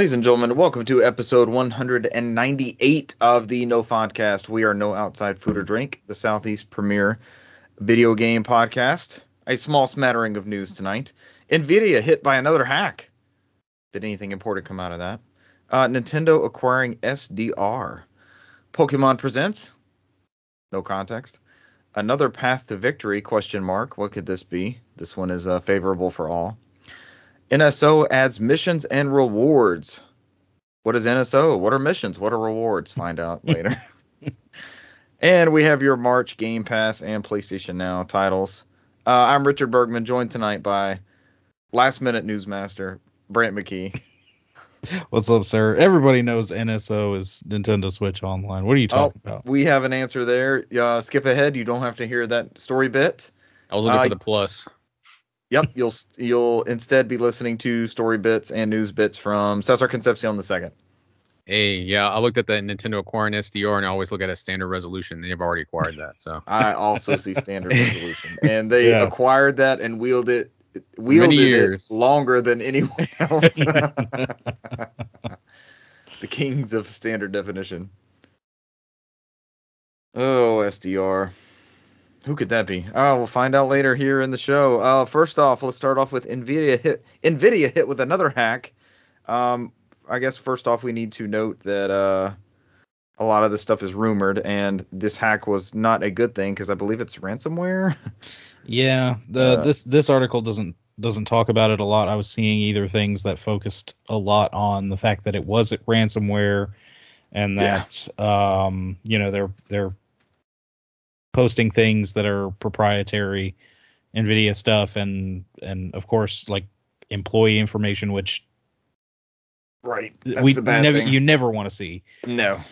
Ladies and gentlemen, welcome to episode 198 of the No Podcast. We are No Outside Food or Drink, the Southeast premier video game podcast. A small smattering of news tonight. Nvidia hit by another hack. Did anything important come out of that? Uh, Nintendo acquiring SDR. Pokemon presents. No context. Another path to victory? Question mark. What could this be? This one is uh, favorable for all. NSO adds missions and rewards. What is NSO? What are missions? What are rewards? Find out later. and we have your March Game Pass and PlayStation Now titles. Uh, I'm Richard Bergman, joined tonight by last minute newsmaster Brant McKee. What's up, sir? Everybody knows NSO is Nintendo Switch Online. What are you talking oh, about? We have an answer there. Uh, skip ahead. You don't have to hear that story bit. I was looking Uh, for the plus. Yep, you'll you'll instead be listening to story bits and news bits from Cesar Concepcion the second. Hey, yeah, I looked at the Nintendo acquiring SDR, and I always look at a standard resolution. They've already acquired that, so I also see standard resolution, and they Yeah. acquired that and wielded it wielded it years. longer than anyone else. the kings of standard definition. Oh, SDR. Who could that be? Oh, we'll find out later here in the show. Uh, first off, let's start off with Nvidia hit. Nvidia hit with another hack. Um, I guess first off, we need to note that uh, a lot of this stuff is rumored, and this hack was not a good thing because I believe it's ransomware. yeah, the Uh, this this article doesn't doesn't talk about it a lot. I was seeing either things that focused a lot on the fact that it was a ransomware, and Yeah. that um you know they're they're posting things that are proprietary Nvidia stuff, and and of course like employee information, which Right. we never you never want to see. no.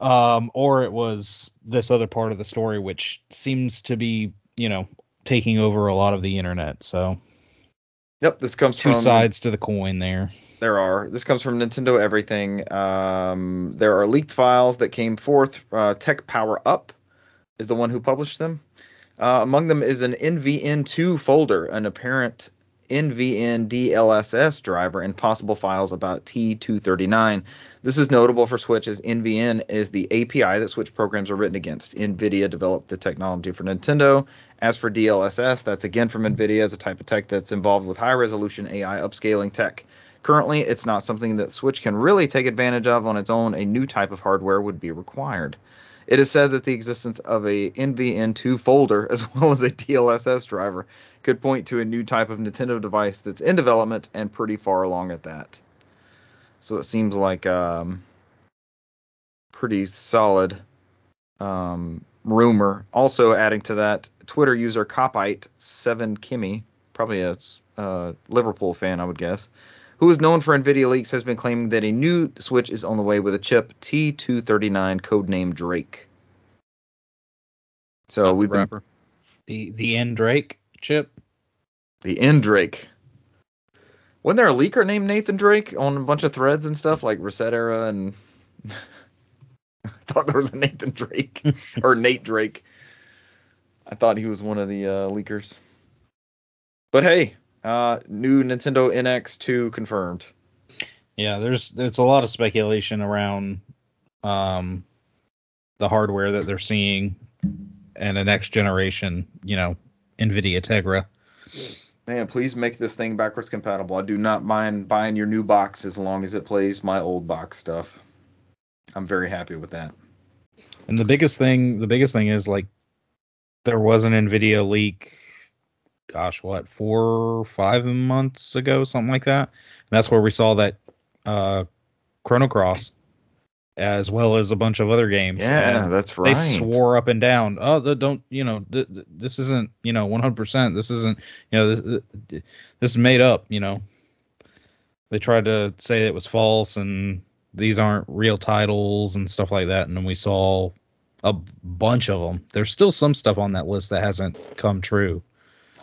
um, or it was this other part of the story which seems to be you know taking over a lot of the internet so Yep. This comes two from sides to the coin there There are. This comes from Nintendo Everything. Um, there are leaked files that came forth. Uh, TechPowerUp is the one who published them. Uh, among them is an NVN2 folder, an apparent NVN DLSS driver, and possible files about T239. This is notable for Switch as NVN is the API that Switch programs are written against. NVIDIA developed the technology for Nintendo. As for DLSS, that's again from NVIDIA as a type of tech that's involved with high resolution AI upscaling tech. Currently, it's not something that Switch can really take advantage of on its own. A new type of hardware would be required. It is said that the existence of a NVN2 folder as well as a DLSS driver could point to a new type of Nintendo device that's in development and pretty far along at that. So it seems like um, pretty solid um, rumor. Also adding to that, Twitter user kopite7kimi, probably a uh, Liverpool fan, I would guess, who is known for NVIDIA leaks, has been claiming that a new Switch is on the way with a chip T239 codenamed Drake. So Not the we've been the the N Drake chip the N Drake. Wasn't there a leaker named Nathan Drake on a bunch of threads and stuff like ResetEra and I thought there was a Nathan Drake or Nate Drake. I thought he was one of the uh, leakers. But hey, uh, new Nintendo NX2 confirmed. yeah there's there's a lot of speculation around um the hardware that they're seeing and a next generation you know nvidia tegra Man, please make this thing backwards compatible. I do not mind buying your new box as long as it plays my old box stuff. I'm very happy with that. And the biggest thing, the biggest thing is like there was an Nvidia leak. Gosh, what four, five months ago, something like that. And that's where we saw that uh, Chrono Cross, as well as a bunch of other games. Yeah, And that's right. They swore up and down. Oh, the, don't you know? Th- th- this isn't you know 100. percent This isn't you know this, th- this is made up. You know, they tried to say it was false and these aren't real titles and stuff like that. And then we saw a bunch of them. There's still some stuff on that list that hasn't come true.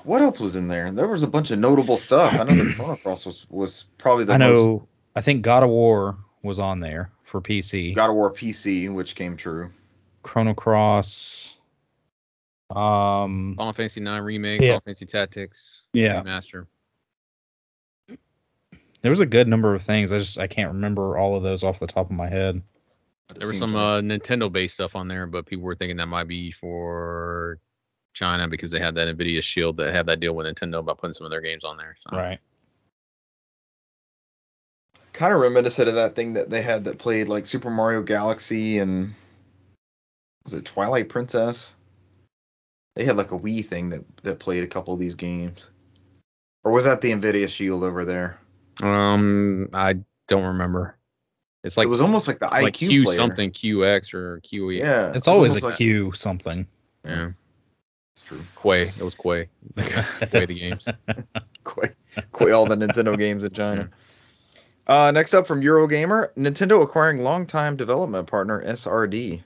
What else was in there? There was a bunch of notable stuff. I know the Chrono Cross was, was probably the I know. most I think God of War was on there for PC. God of War PC, which came true. Chrono Cross. Um. Final Fantasy 9 remake, Yeah. Final Fantasy Tactics, Yeah. Master. There was a good number of things. I just I can't remember all of those off the top of my head. There was some like- uh, Nintendo based stuff on there, but people were thinking that might be for China because they had that Nvidia Shield that had that deal with Nintendo about putting some of their games on there. So Right. kind of reminiscent of that thing that they had that played like Super Mario Galaxy and was it Twilight Princess? They had like a Wii thing that that played a couple of these games. Or was that the Nvidia Shield over there? um, I don't remember. It's like it was almost like the IQ like Q player. something QX or QE. Yeah, it It's was always a like- Q something. yeah. It's true. Quay. It was Quay. Quay the games. Quite, quite all the Nintendo games in China. Uh, next up from Eurogamer, Nintendo acquiring longtime development partner SRD.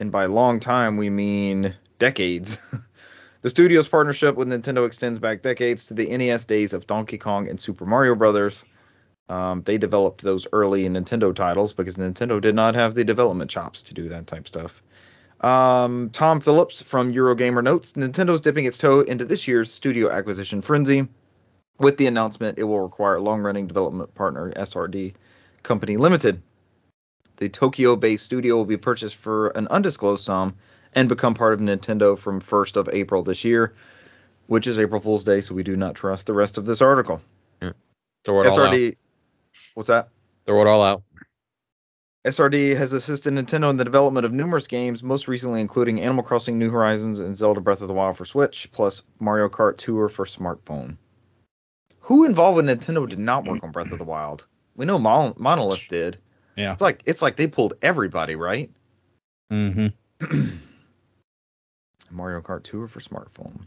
And by long time, we mean decades. the studio's partnership with Nintendo extends back decades to the NES days of Donkey Kong and Super Mario Brothers. Um, they developed those early Nintendo titles because Nintendo did not have the development chops to do that type stuff. Um, Tom Phillips from Eurogamer notes Nintendo's dipping its toe into this year's studio acquisition frenzy. With the announcement, it will require long running development partner SRD Company Limited. The Tokyo based studio will be purchased for an undisclosed sum and become part of Nintendo from 1st of April this year, which is April Fool's Day, so we do not trust the rest of this article. Throw it all out. SRD, what's that? Throw it all out. SRD has assisted Nintendo in the development of numerous games, most recently including Animal Crossing New Horizons and Zelda Breath of the Wild for Switch, plus Mario Kart Tour for smartphone. Who involved with Nintendo did not work on Breath of the Wild? We know Mon- Monolith did. Yeah. It's like it's like they pulled everybody, right? Mm-hmm. Mario Kart Tour for smartphone.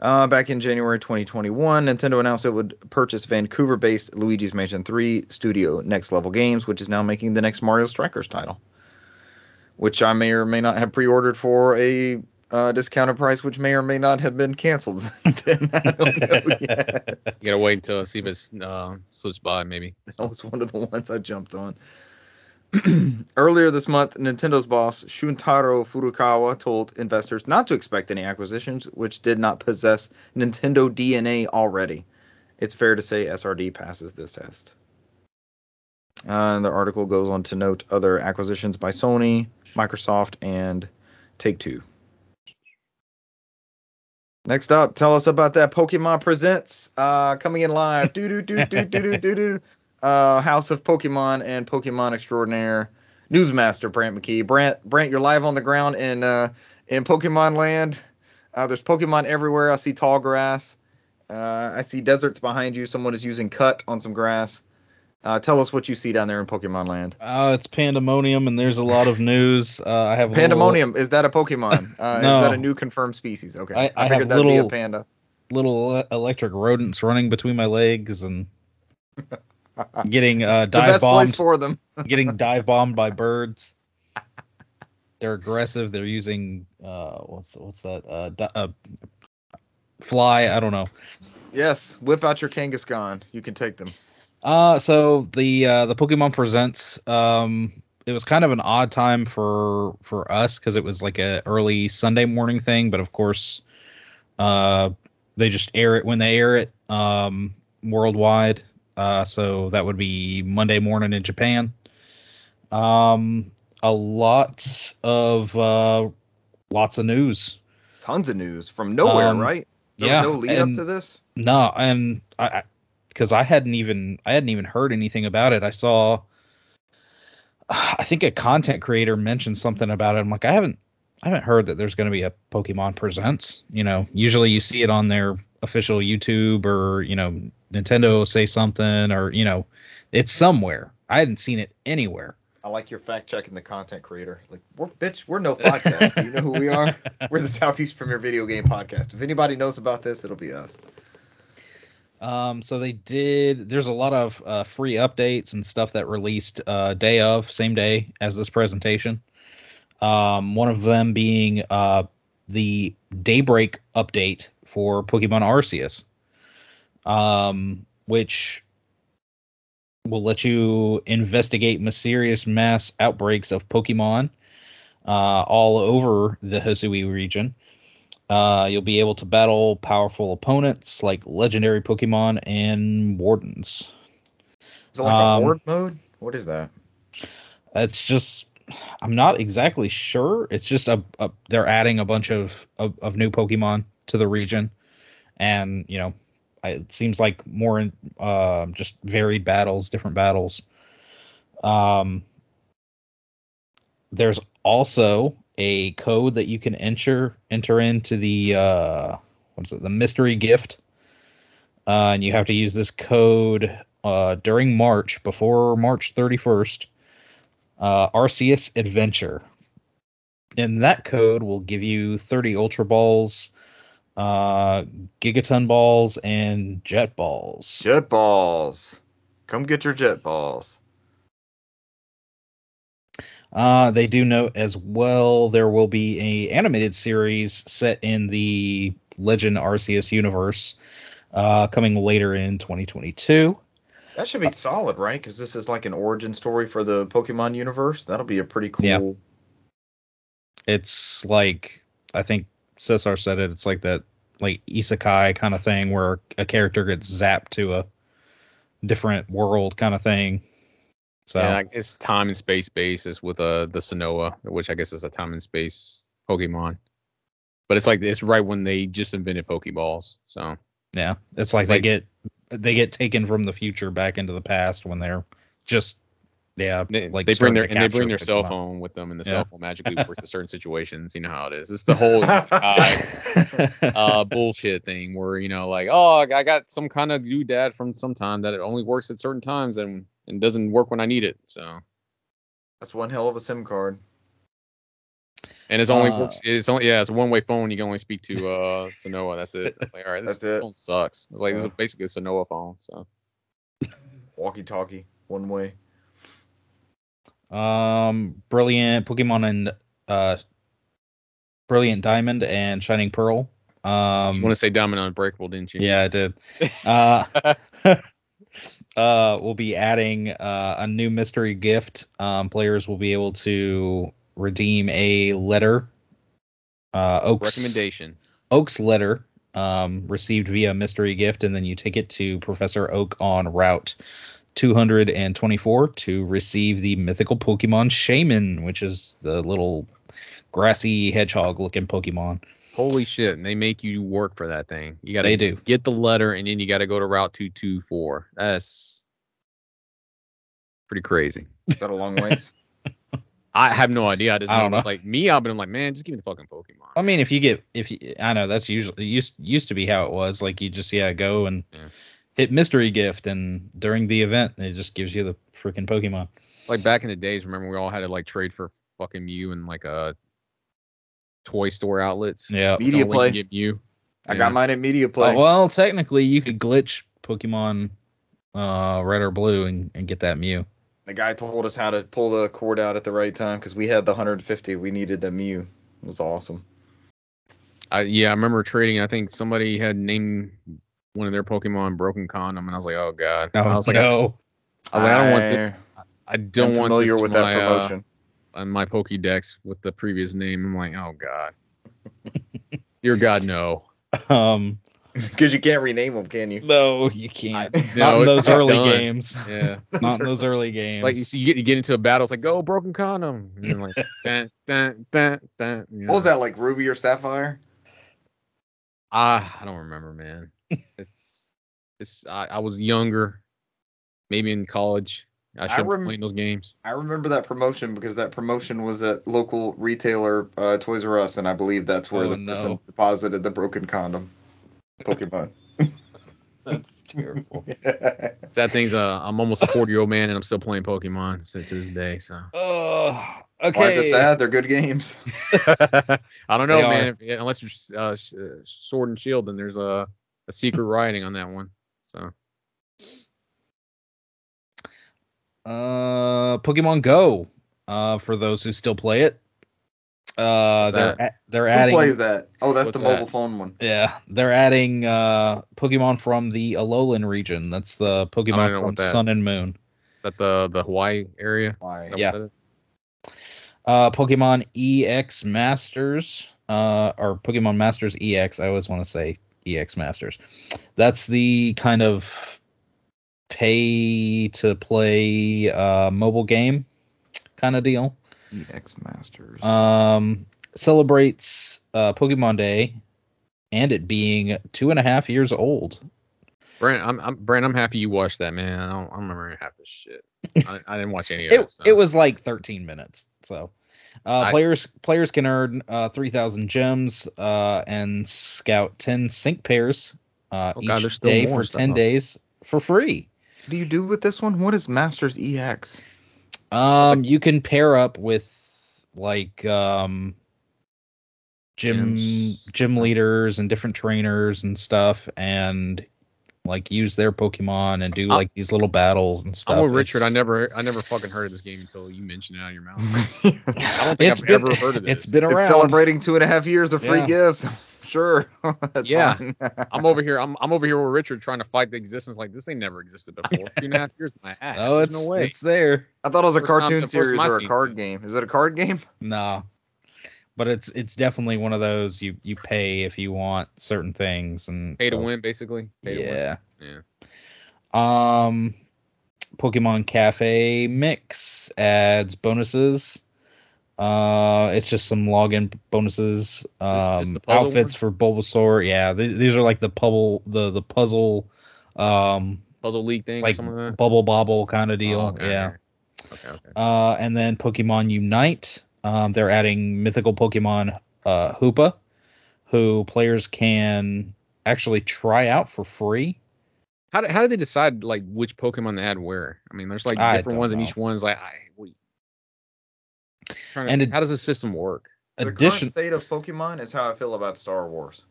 Uh, back in January 2021, Nintendo announced it would purchase Vancouver-based Luigi's Mansion 3 studio Next Level Games, which is now making the next Mario Strikers title, which I may or may not have pre-ordered for a uh, discounted price, which may or may not have been canceled since then. I don't know yet. You gotta wait until see if it uh, slips by, maybe. That was one of the ones I jumped on. Earlier this month, Nintendo's boss Shuntaro Furukawa told investors not to expect any acquisitions which did not possess Nintendo DNA already. It's fair to say SRD passes this test. Uh, and the article goes on to note other acquisitions by Sony, Microsoft, and Take Two. Next up, tell us about that Pokemon Presents uh, coming in live. Do do do do do do do do. Uh, House of Pokemon and Pokemon Extraordinaire newsmaster Brant McKee. Brant, Brant, you're live on the ground in uh, in Pokemon Land. Uh, there's Pokemon everywhere. I see tall grass. Uh, I see deserts behind you. Someone is using cut on some grass. Uh, tell us what you see down there in Pokemon Land. Uh, it's pandemonium, and there's a lot of news. Uh, I have a little- Pandemonium is that a Pokemon? Uh, No. Is that a new confirmed species? Okay, I- I figured have that'd be a little- panda. little electric rodents running between my legs and getting uh, dive bombed, for them. getting dive bombed by birds. They're aggressive. They're using uh, what's what's that? Uh, di- uh, fly. I don't know. Yes, whip out your Kangaskhan. You can take them. Uh, so the uh, the Pokemon Presents. Um, it was kind of an odd time for for us because it was like a early Sunday morning thing, but of course, uh, they just air it when they air it um, worldwide. Uh, so that would be Monday morning in Japan. Um, a lot of uh, lots of news. Tons of news from nowhere, Um, right? There yeah, no lead and- up to this. No, and I because I, hadn't even I hadn't even heard anything about it. I saw I think a content creator mentioned something about it. I'm like, I haven't I haven't heard that there's going to be a Pokemon Presents. You know, usually you see it on their official YouTube or you know Nintendo say something or you know it's somewhere. I hadn't seen it anywhere. I like your fact checking the content creator. Like, we're bitch, we're no podcast. Do you know who we are? We're the Southeast Premier Video Game Podcast. If anybody knows about this, it'll be us. Um, so they did. There's a lot of uh, free updates and stuff that released uh, day of, same day as this presentation. Um, one of them being uh, the Daybreak update for Pokemon Arceus, um, which will let you investigate mysterious mass outbreaks of Pokemon uh, all over the Hisui region. Uh, you'll be able to battle powerful opponents like legendary Pokemon and wardens. Is it like Um, a horde mode? What is that? It's just I'm not exactly sure. It's just a, a they're adding a bunch of, of of new Pokemon to the region, and you know, I, it seems like more uh, just varied battles, different battles. Um, there's also a code that you can enter enter into the uh, what's it the mystery gift, uh, and you have to use this code uh, during March before March 31st uh, Arceus Adventure. And that code will give you 30 Ultra Balls, uh, Gigaton Balls, and Jet Balls. Jet balls. Come get your jet balls. Uh, they do note as well there will be a animated series set in the Legend Arceus universe uh, coming later in 2022. That should be solid, right? Because this is like an origin story for the Pokemon universe. That'll be a pretty cool. Yeah. It's like I think Cesar said it. It's like that like isekai kind of thing where a character gets zapped to a different world kind of thing. So Yeah, it's time and space basis with uh the Sonoa, which I guess is a time and space Pokemon. But it's like it's right when they just invented Pokeballs. So yeah, it's like It's they like- get they get taken from the future back into the past when they're just yeah they, like they bring their and they bring their cell Pokemon. phone with them, and the Yeah. cell phone magically works in certain situations. You know how it is. It's the whole isekai, uh bullshit thing where you know like oh I got some kind of new dad from some time that it only works at certain times and and doesn't work when I need it. So That's one hell of a SIM card. And it's only Uh, works. It's only yeah. It's a one way phone. You can only speak to uh Sonoa. That's it. It's like all right, this, That's it. phone sucks. It's like this is basically a Sonoa phone. So Walkie talkie, one way. um, brilliant Pokemon and uh, brilliant Diamond and Shining Pearl. Um, you want to say Diamond Unbreakable, didn't you? Yeah, I did. Uh, uh, we'll be adding uh, a new mystery gift. Um, players will be able to redeem a letter. Uh, Oak's, Recommendation. Oak's letter um, received via mystery gift, and then you take it to Professor Oak on Route 224 to receive the mythical Pokemon Shaymin, which is the little grassy hedgehog looking Pokemon. Holy shit! And they make you work for that thing. You got They to do. get the letter, and then you got to go to Route two two four. That's pretty crazy. Is that a long ways? I have no idea. I just I don't it's know. like me. I've been like, man, just give me the fucking Pokemon. I mean, if you get if you, I know that's usually used used to be how it was. Like you just yeah go and Yeah. hit mystery gift, and during the event it just gives you the freaking Pokemon. like back in the days, remember we all had to like trade for fucking Mew and like a toy store outlets. Yeah. Media Someone play. Get Mew. I Yeah. got mine at Media Play. Uh, well, technically, you could glitch Pokemon uh, Red or Blue and, and get that Mew. The guy told us how to pull the cord out at the right time because we had the 150. We needed the Mew. It was awesome. I, yeah, I remember trading. I think somebody had named one of their Pokemon Broken Condom, and I was like, oh god. Oh, I was like, no. I, was like, I don't want. This, I I, don't am want familiar this with in that my, uh, promotion. on my Pokédex with the previous name. I'm like, oh god. Dear God, no. Um, Because you can't rename them, can you? no, you can't. I- Not no, in those early done. games. Yeah. Not in those early games. Like you see, you get, you get into a battle, it's like go broken condom, and then like dun, dun, dun, dun, you What was that like, Ruby or Sapphire? Ah, I don't remember, man. It's it's I, I was younger, maybe in college. I I should have rem- been playing those games. I remember that promotion because that promotion was at local retailer uh, Toys R Us, and I believe that's where Oh, the no. person deposited the broken condom. Pokemon. That's terrible. That thing's uh, I'm almost a 40 year old man and I'm still playing Pokemon to, to this day. So Oh, okay. Why is it sad? They're good games. I don't know, They man. If- unless you're uh, uh, Sword and Shield, then there's a a secret writing on that one. So Uh, Pokemon Go. Uh, for those who still play it. Uh, they're a- they're Who adding. plays that? Oh, that's the mobile that? phone one. Yeah, they're adding uh Pokemon from the Alolan region. That's the Pokemon from Sun and Moon. that the the Hawaii area. Why? Is that Yeah. what that is? Uh, Pokemon EX Masters. Uh, or Pokemon Masters EX. I always want to say EX Masters. That's the kind of pay to play uh, mobile game kind of deal. EX Masters. Um, celebrates uh, Pokemon Day and it being two and a half years old. Brent, I'm, I'm Brent. I'm happy you watched that, man. I don't, I don't remember half this shit. I, I didn't watch any of It, it. So. it was like 13 minutes. So uh, I- players players can earn uh, 3,000 gems uh, and scout 10 sync pairs uh, Oh, God, each there's day for 10 stuff. days for free. what do you do with this one? What is Masters EX? Um, you can pair up with like um gym Gyms. gym leaders and different trainers and stuff, and like use their Pokemon and do like these little battles and stuff. I'm with Richard. I never, I never fucking heard of this game until you mentioned it out of your mouth. I don't think It's I've been- ever heard of this. It's been It's celebrating two and a half years of free Yeah. gifts. Sure. That's Yeah. fine. I'm over here. I'm, I'm over here with Richard trying to fight the existence. Like this thing never existed before. Two and a half years, my ass. Oh, There's it's no way. it's there. I thought it was a First time- cartoon the series or a card game. Is it a card game? No. But it's it's definitely one of those you you pay if you want certain things and Pay to win, basically. Pay to win. Yeah. Um, Pokemon Cafe Mix adds bonuses. Uh, it's just some login bonuses. Um, outfits for Bulbasaur. Yeah, th- these are like the puzzle, the the puzzle, um, Puzzle league thing like or something like bubble bobble kind of deal. Oh, okay, yeah. Okay. Okay. Uh, and then Pokemon Unite. Um, they're adding mythical Pokemon uh, Hoopa, who players can actually try out for free. How did, how did they decide like which Pokemon they had where? I mean, there's like different ones, and each one's like, I, we, to, And it- how does the system work? The current Addition, state of Pokemon is how I feel about Star Wars.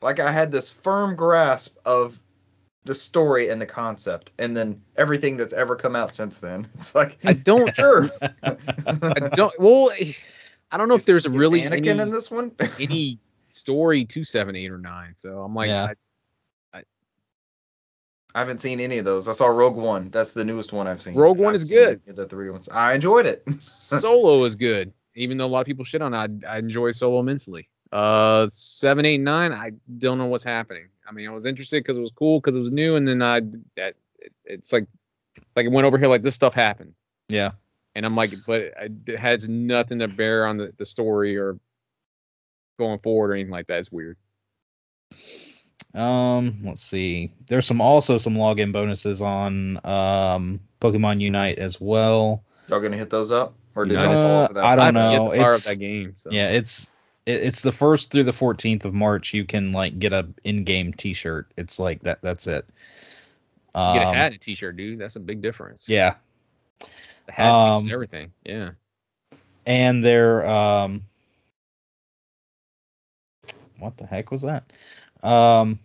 Like I had this firm grasp of the story and the concept, and then everything that's ever come out since then. It's like I don't, sure. I don't. Well, I don't know if there's Is really Anakin any, in this one. any story to seven, eight, or nine. So I'm like, Yeah. I, I haven't seen any of those. I saw Rogue One. That's the newest one I've seen. Rogue One haven't is good. The three ones. I enjoyed it. Solo is good, even though a lot of people shit on it. I, I enjoy Solo immensely. Uh, seven, eight, nine. I don't know what's happening. I mean, I was interested because it was cool because it was new, and then I, that, it, it's like, like it went over here like this stuff happened, yeah. and I'm like, but it has nothing to bear on the, the story or going forward or anything like that. It's weird. Um, let's see. There's some also some login bonuses on um Pokemon Unite as well. Y'all gonna hit those up, or did y'all fall Uh, for that? I don't know. to fire It's- that game. So. Yeah, it's it, it's the first through the 14th of March. You can like get a in-game T-shirt. It's like that. That's it. You Um, get a hat and a t-shirt, dude. That's a big difference. Yeah, The hat changes Um, everything. Yeah. and they're um. What the heck was that? Um,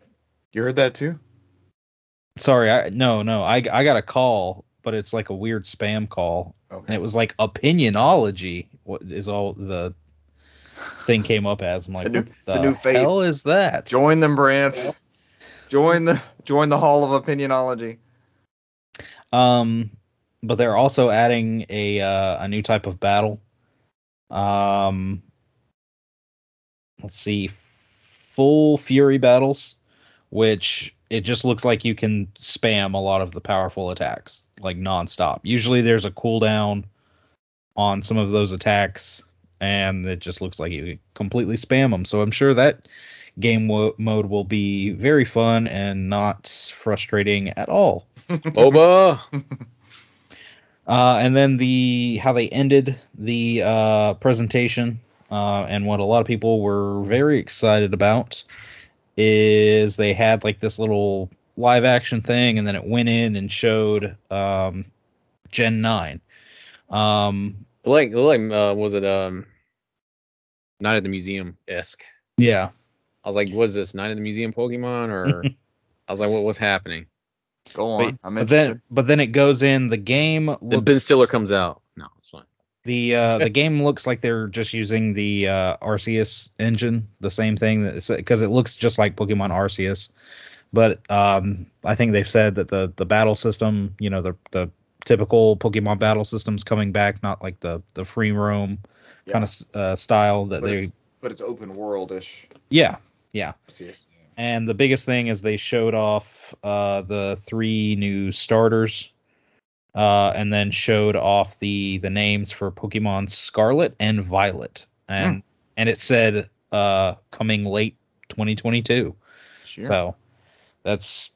You heard that too? sorry, I no no I I got a call, but it's like a weird spam call, okay. and it was like opinionology. What is all the thing came up as? I'm It's like, a new- what it's a the new faith. hell is that? Join them, Brant. Join the join the Hall of Opinionology. Um, but they're also adding a uh, a new type of battle. Um, let's see, full fury battles, which it just looks like you can spam a lot of the powerful attacks like nonstop. Usually there's a cooldown on some of those attacks, and it just looks like you completely spam them. So I'm sure that game wo- mode will be very fun and not frustrating at all. Boba. Uh, and then the how they ended the uh, presentation uh, and what a lot of people were very excited about is they had like this little live action thing and then it went in and showed um, Gen 9. Um, like like uh, was it um Night at the Museum esque? yeah. I was like, was this? Night at the Museum Pokemon or I was like, what what's happening? Go But, on. I'm but then but then it goes in the game Then looks, Ben Stiller comes out. No, it's fine. The uh, the game looks like they're just using the uh, Arceus engine, the same thing because it looks just like Pokemon Arceus. But um, I think they've said that the the battle system, you know, the the typical Pokemon battle system's coming back, not like the the free roam Yeah. kind of uh, style that but, they. it's, but it's open worldish. Yeah, yeah. Yes. And the biggest thing is they showed off uh, the three new starters, uh, and then showed off the the names for Pokemon Scarlet and Violet, and and it said uh, coming late 2022. Sure. So that's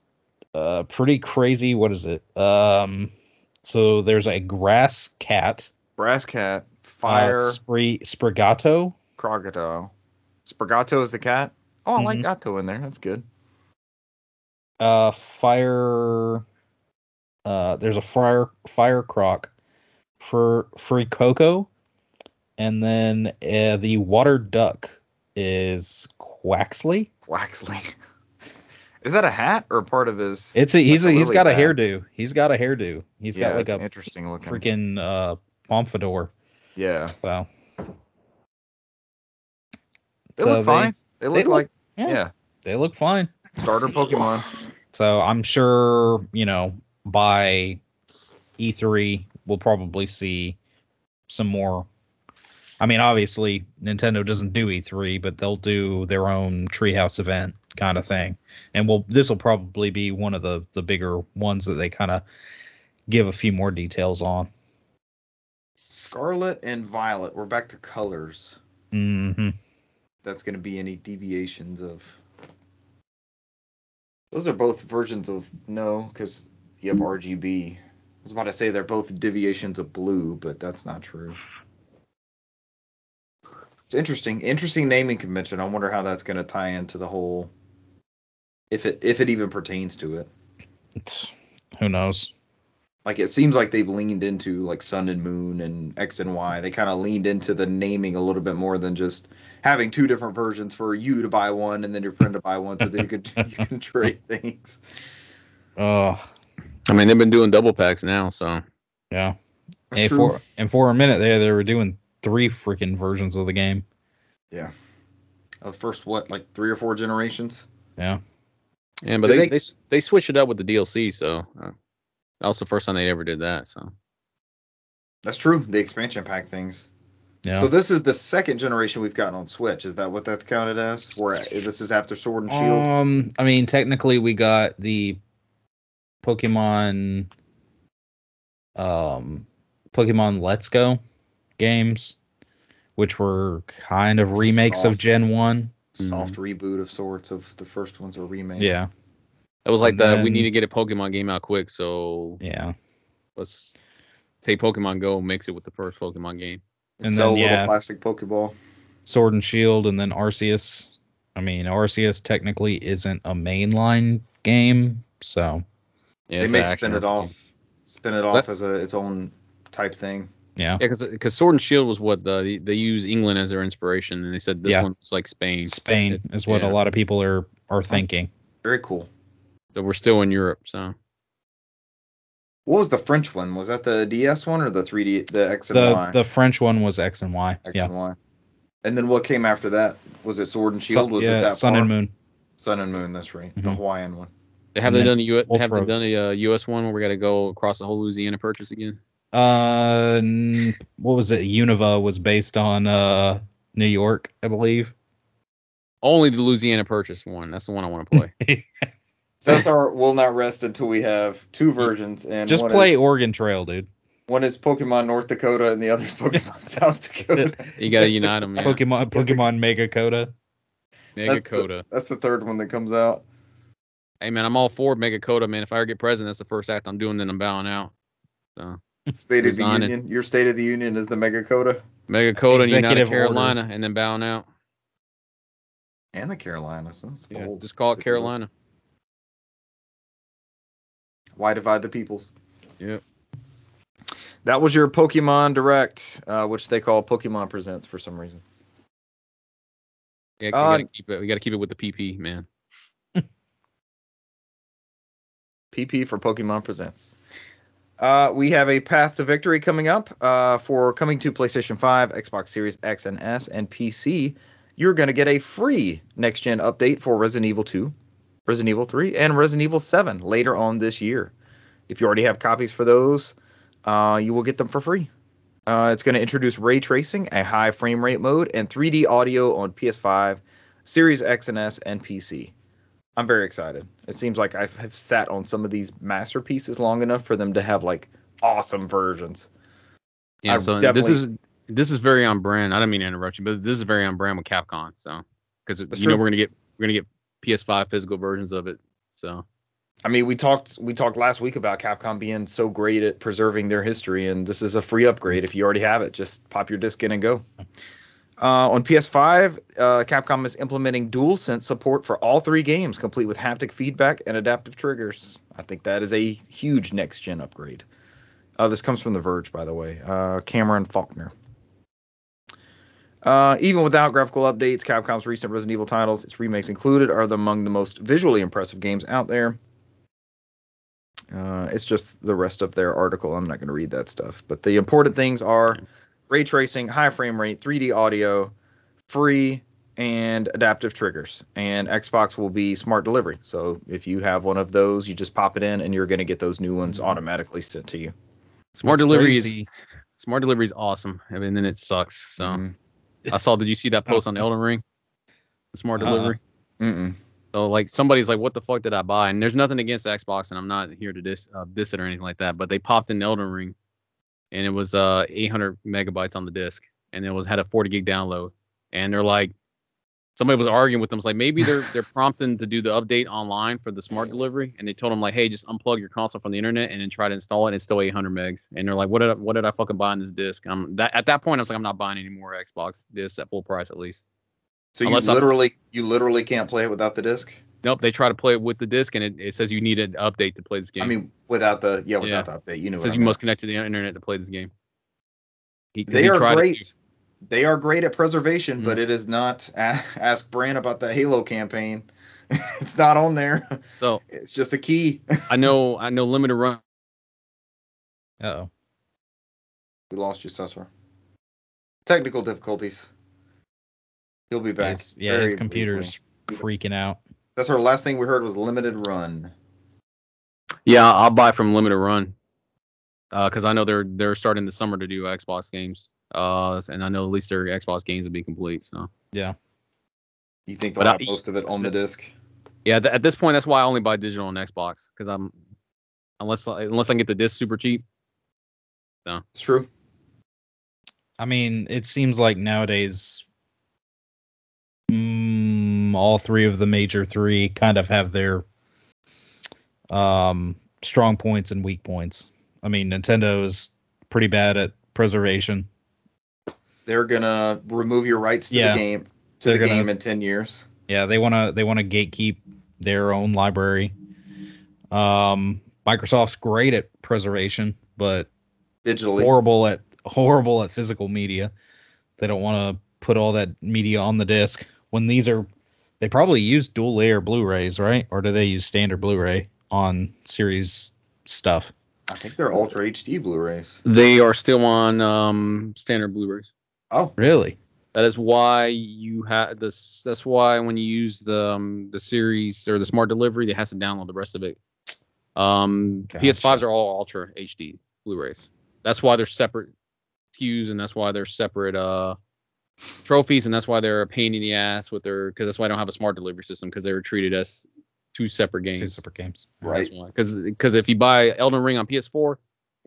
uh, pretty crazy. What is it? Um, so there's a grass cat, Brass cat, uh, fire, Spri- Sprigato. Crocodile. Sprigato is the cat. Oh, I like Mhm. Gato in there. That's good. uh fire uh there's a fire fire croc for Fuecoco and then uh, the water duck is Quaxly Waxley. Is that a hat or part of his? it's a he's a, he's got a hairdo he's got a hairdo He's yeah, got like a interesting looking. freaking uh pompadour Yeah, so they So look fine. They look look- like yeah, yeah. they look fine starter Pokemon. so i'm sure you know by e3 we'll probably see some more I mean, obviously, Nintendo doesn't do E3, but they'll do their own Treehouse event kind of thing, and we'll this will probably be one of the the bigger ones that they kind of give a few more details on. Scarlet and Violet. We're back to colors. hmm That's going to be any deviations of. Those are both versions of no, because you have RGB. I was about to say they're both deviations of blue, but that's not true. It's interesting. Interesting naming convention. I wonder how that's going to tie into the whole. If it if it even pertains to it. It's, who knows? Like it seems like they've leaned into like Sun and Moon and X and Y. They kind of leaned into the naming a little bit more than just having two different versions for you to buy one and then your friend to buy one, so that you could you can trade things. Oh, I mean, they've been doing double packs now, so yeah. That's And true. for and for a minute there, they were doing three freaking versions of the game. Yeah. the first what like three or four generations. Yeah. yeah. But they, they- they they switched it up with the DLC, so uh, that was the first time they ever did that. So That's true. The expansion pack things. Yeah. So this is the second generation we've gotten on Switch. Is that what that's counted as? Where this is after Sword and Shield? Um, I mean, technically, we got the Pokemon, um, Pokemon Let's Go games, which were kind of remakes of Gen One. Soft reboot of sorts of the first ones were remade. Yeah, that was like And the we need to get a Pokemon game out quick, so yeah. let's take Pokemon Go, mix it with the first Pokemon game. And, And sell then, a little yeah. plastic Pokeball. Sword and Shield, and then Arceus. I mean, Arceus technically isn't a mainline game, so Yeah, they may spin it RPG. off, spin it off that- as a its own type thing. yeah. Yeah, because Sword and Shield was what the they use England as their inspiration, and they said this Yeah. one was like Spain. Spain It's- is what yeah. a lot of people are are thinking. Very cool. So we're still in Europe, so What was the French one? Was that the DS one or the 3D, the X and The Y? the French one was X and Y. X yeah. and Y. And then what came after that? Was it Sword and Shield? Sun, was yeah, it that Sun far? and Moon. Sun and Moon. That's right. The Mhm. Hawaiian one. They have And they done a U- have they done a uh, US one where we got to go across the whole Louisiana purchase again? Uh, n- what was it? Unova was based on uh New York, I believe. Only the Louisiana purchase one. That's the one I want to play. So that's our. We'll not rest until we have two versions and Just play is, Oregon Trail, dude. One is Pokemon North Dakota and the other is Pokemon South Dakota. you got to unite them. Yeah. Pokemon Pokemon Mega Coda. Mega That's the- Coda. That's the third one that comes out. Hey man, I'm all for Mega Coda, man. If I ever get president, that's the first act I'm doing. Then I'm bowing out. So State of the Resigning. Union. Your State of the Union is the Mega Coda Mega Coda and United Executive order. Carolina, and then bowing out. and the Carolinas. That's Yeah, bold. just call it Carolina. Why divide the peoples? Yep. That was your Pokemon Direct, uh, which they call Pokemon Presents for some reason. Yeah, we Uh, gotta keep it. We gotta keep it with the PP, man. PP for Pokemon Presents. Uh, we have a Path to Victory coming up uh, for coming to PlayStation 5, Xbox Series X and S, and PC. You're going to get a free next gen update for Resident Evil 2, Resident Evil 3, and Resident Evil 7 later on this year. If you already have copies for those, uh, you will get them for free. Uh, it's going to introduce ray tracing, a high frame rate mode, and 3D audio on PS5, Series X and S, and PC. I'm very excited. It seems like I have sat on some of these masterpieces long enough for them to have like awesome versions. Yeah, I so this is this is very on brand. I don't mean to interrupt you, but this is very on brand with Capcom. So because you That's know we're gonna get we're gonna get PS5 physical versions of it. So I mean, we talked we talked last week about Capcom being so great at preserving their history, and this is a free upgrade. If you already have it, just pop your disc in and go. Uh, on PS5, uh, Capcom is implementing DualSense support for all three games, complete with haptic feedback and adaptive triggers. I think that is a huge next gen upgrade. Uh, this comes from The Verge, by the way. Uh, Cameron Faulkner. Uh, even without graphical updates, Capcom's recent Resident Evil titles, its remakes included, are among the most visually impressive games out there. Uh, it's just the rest of their article. I'm not going to read that stuff. But the important things are ray tracing, high frame rate, 3D audio, free, and adaptive triggers. And Xbox will be smart delivery. So if you have one of those, you just pop it in and you're going to get those new ones automatically sent to you. smart That's delivery is smart delivery is awesome. I mean, then it sucks. So Mhm. I saw. Did you see that post on Elden Ring? Smart Uh-uh. delivery. So like somebody's like, what the fuck did I buy? And there's nothing against Xbox, and I'm not here to diss, uh, diss it or anything like that. But they popped in Elden Ring, and it was uh 800 megabytes on the disc, and it was had a 40 gig download. And they're like, somebody was arguing with them. It's like maybe they're they're prompting to do the update online for the smart delivery, and they told them like, hey, just unplug your console from the internet and then try to install it. And it's still 800 megs. And they're like, what did I, what did I fucking buy on this disc? Um, that at that point, I was like, I'm not buying any more Xbox discs at full price at least. So you Unless I'm- literally you literally can't play it without the disc. Nope, they try to play it with the disc, and it, it says you need an update to play this game. I mean, without the yeah, without the update. You know, it says I you must connect to the internet to play this game. He- They are great. too. They are great at preservation, Mhm. but it is not. Ask Bran about the Halo campaign. it's not on there. So It's just a key. I know, I know, limited run. Uh-oh. we lost you, Cesar. Technical difficulties. He'll be back. His- yeah, his computer's briefly. freaking out. That's our last thing we heard was limited run. Yeah, I'll buy from limited run. Because I know they're they're starting the summer to do Xbox games. Uh, and I know at least their Xbox games will be complete. So Yeah. You think But they'll I- have most of it on the disc? yeah, th- at this point, that's why I only buy digital on Xbox. Because I'm unless unless I can get the disc super cheap. No, It's true. I mean, it seems like nowadays mm, all three of the major three kind of have their um, strong points and weak points. I mean, Nintendo is pretty bad at preservation. They're gonna remove your rights to Yeah. the game to the gonna- game in ten years. Yeah, they want to they want to gatekeep their own library. Um, Microsoft's great at preservation, but Digitally. horrible at horrible at physical media. They don't want to put all that media on the disc when these are they probably use dual layer Blu-rays, right? Or do they use standard Blu-ray on series stuff? I think they're Ultra HD Blu-rays. They are still on um, standard Blu-rays. Oh, Really? That is why you have this. That's why when you use the um, the series or the smart delivery, it has to download the rest of it. Um, Gotcha. PS5s are all Ultra HD Blu-rays. That's why they're separate SKUs, and that's why they're separate uh trophies, and that's why they're a pain in the ass with their. Because that's why I don't have a smart delivery system because they were treated as two separate games. Two separate games. right. Because because if you buy Elden Ring on PS4,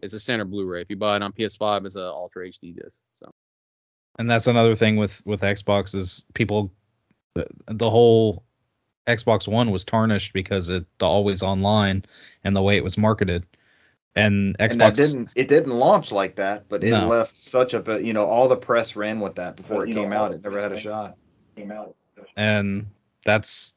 it's a standard Blu-ray. If you buy it on PS5, it's a Ultra HD disc. So And that's another thing with with Xbox is people the, the whole Xbox One was tarnished because it the always online and the way it was marketed. And Xbox and didn't it didn't launch like that, but it No. left such a bit. You know, all the press ran with that before it came out. It never had a shot. Came out. and that's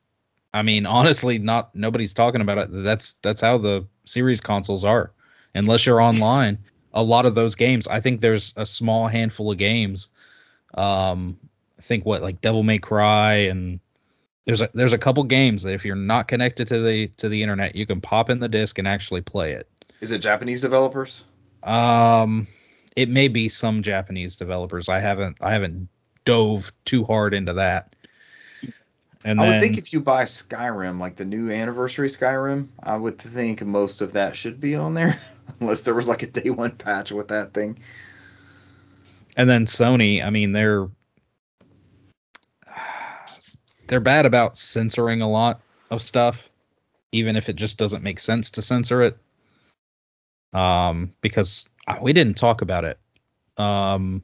I mean honestly not nobody's talking about it that's that's how the series consoles are unless you're online a lot of those games I think there's a small handful of games um I think what like Devil May Cry and there's a there's a couple games that if you're not connected to the to the internet you can pop in the disc and actually play it Is it Japanese developers? um it may be some Japanese developers I haven't I haven't dove too hard into that and I then, would think if you buy Skyrim, like the new anniversary Skyrim, I would think most of that should be on there, unless there was like a day one patch with that thing. And then Sony, I mean, they're they're bad about censoring a lot of stuff, even if it just doesn't make sense to censor it. Um, because we didn't talk about it. Um,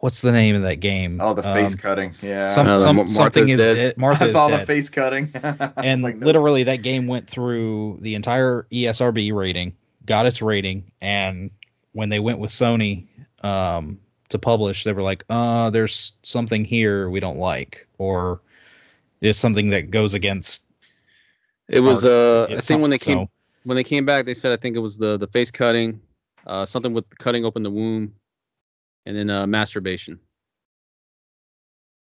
what's the name of that game? Oh, the face Um, cutting. Yeah. some, Uh, some, Martha's something is dead. dead. Martha I saw the face cutting. And like, no. literally that game went through the entire ESRB rating, got its rating, and when they went with Sony um, to publish, they were like, "Uh, there's something here we don't like, or there's something that goes against." It was Art. uh I It's think when they something- came when they came back they said I think it was the the face cutting, uh something with cutting open the womb, and then uh masturbation.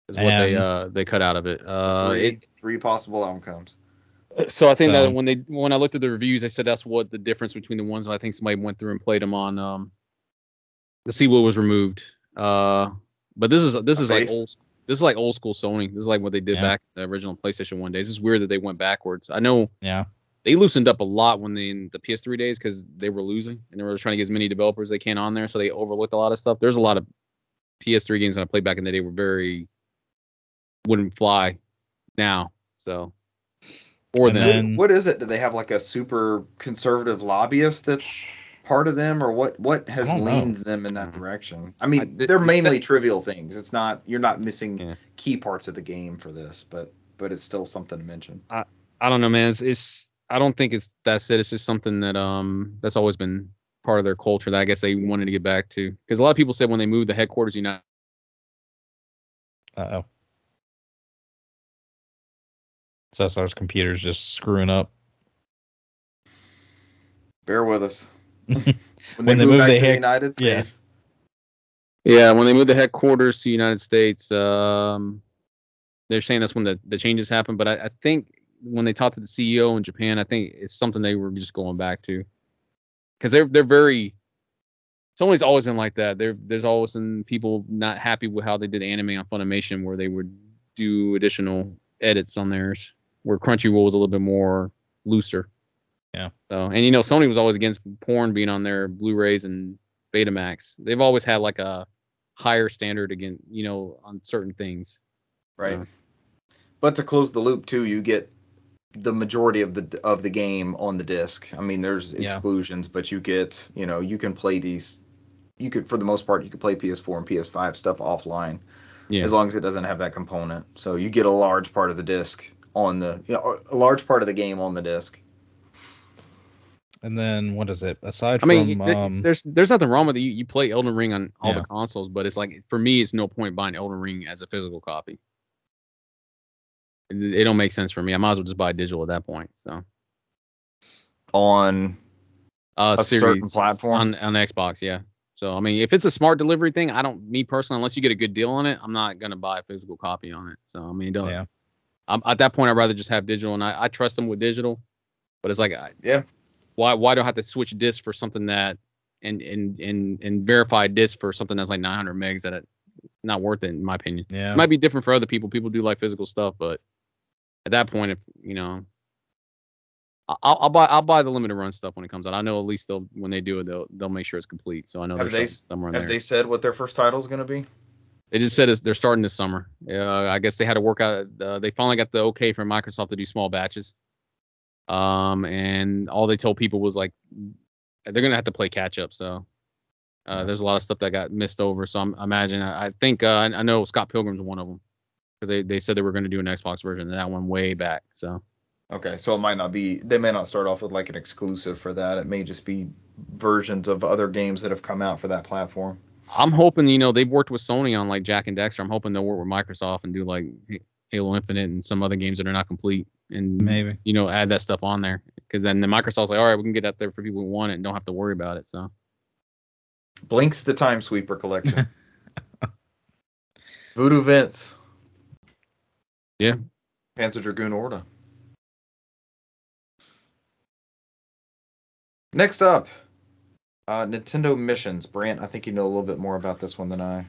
Is what they uh they cut out of it. Uh three, it, three possible outcomes. so I think So- that when they when I looked at the reviews they said that's what the difference between the ones I think somebody went through and played them on um to see what was removed. Uh but this is this A is like old this is like old school Sony. This is like what they did Yeah. back in the original PlayStation 1 days. It's weird that they went backwards. I know Yeah, they loosened up a lot when they in the PS3 days because they were losing and they were trying to get as many developers as they can on there, so they overlooked a lot of stuff. There's a lot of PS3 games that I played back in the day were very wouldn't fly now. So or And then then- what is it? Do they have like a super conservative lobbyist that's part of them, or what? What has I don't know. leaned them in that mm-hmm. direction? I mean, I- they're mainly that- trivial things. It's not you're not missing Yeah. key parts of the game for this, but but it's still something to mention. I, I don't know, man. It's, it's I don't think it's that's it. It's just something that um that's always been part of their culture that I guess they wanted to get back to. Because a lot of people said when they moved the headquarters, you know, uh oh. Cesar's computer's just screwing up. Bear with us. when, When they they move move back the to the United yeah. States, Yeah, when they moved the headquarters to the United States, um, they're saying that's when the, the changes happen. But I, I think when they talked to the CEO in Japan, I think it's something they were just going back to because they're they're very. Sony's always been like that. There there's always been people not happy with how they did anime on Funimation, where they would do additional edits on theirs, where Crunchyroll was a little bit more looser. Yeah. So and you know Sony was always against porn being on their Blu-rays and Betamax. They've always had like a higher standard again, you know, on certain things. right? Yeah. But to close the loop too, you get the majority of the of the game on the disc. I mean, there's Yeah. exclusions, but you get you know you can play these. You could for the most part you could play PS4 and PS5 stuff offline Yeah. as long as it doesn't have that component. So you get a large part of the disc on the you know, a large part of the game on the disc. And then what is it? Aside I mean, from th- um, there's there's nothing wrong with it. You, you play Elden Ring on all Yeah. the consoles, but it's like for me, it's no point buying Elden Ring as a physical copy. It, it don't make sense for me. I might as well just buy digital at that point. So, On uh, A series certain platform? on on Xbox, yeah. So I mean, if it's a smart delivery thing, I don't. Me personally, unless you get a good deal on it, I'm not gonna buy a physical copy on it. So I mean, don't. yeah, I'm, at that point, I'd rather just have digital, and I, I trust them with digital. But it's like, I, Yeah. why why do I have to switch disc for something that and and and and verify disc for something that's like 900 megs that it not worth it in my opinion. yeah. It might be different for other people. People do like physical stuff, but at that point, if you know, I'll, I'll buy I'll buy the limited run stuff when it comes out. I know at least they'll when they do it, they'll they'll make sure it's complete. So I know Have they- somewhere have there. they said what their first title is going to be? They just said they're starting this summer. Uh, I guess they had to work out. Uh, they finally got the okay from Microsoft to do small batches. Um, and all they told people was like they're gonna have to play catch up. So uh, there's a lot of stuff that got missed over. So I'm, I imagine I, I think uh, I I know Scott Pilgrim's one of them because they, they said they were gonna do an Xbox version of that one way back. So Okay, so it might not be. They may not start off with like an exclusive for that. It may just be versions of other games that have come out for that platform. I'm hoping you know they've worked with Sony on like Jak and Daxter. I'm hoping they'll work with Microsoft and do like Halo Infinite and some other games that are not complete and maybe. you know, add that stuff on there. Because then the Microsoft's like, all right, we can get that there for people who want it and don't have to worry about it. So Blinx the Time Sweeper collection. Voodoo Vince. Yeah. Panzer Dragoon Orta. Next up, uh, Nintendo Missions. Brant, I think you know a little bit more about this one than I.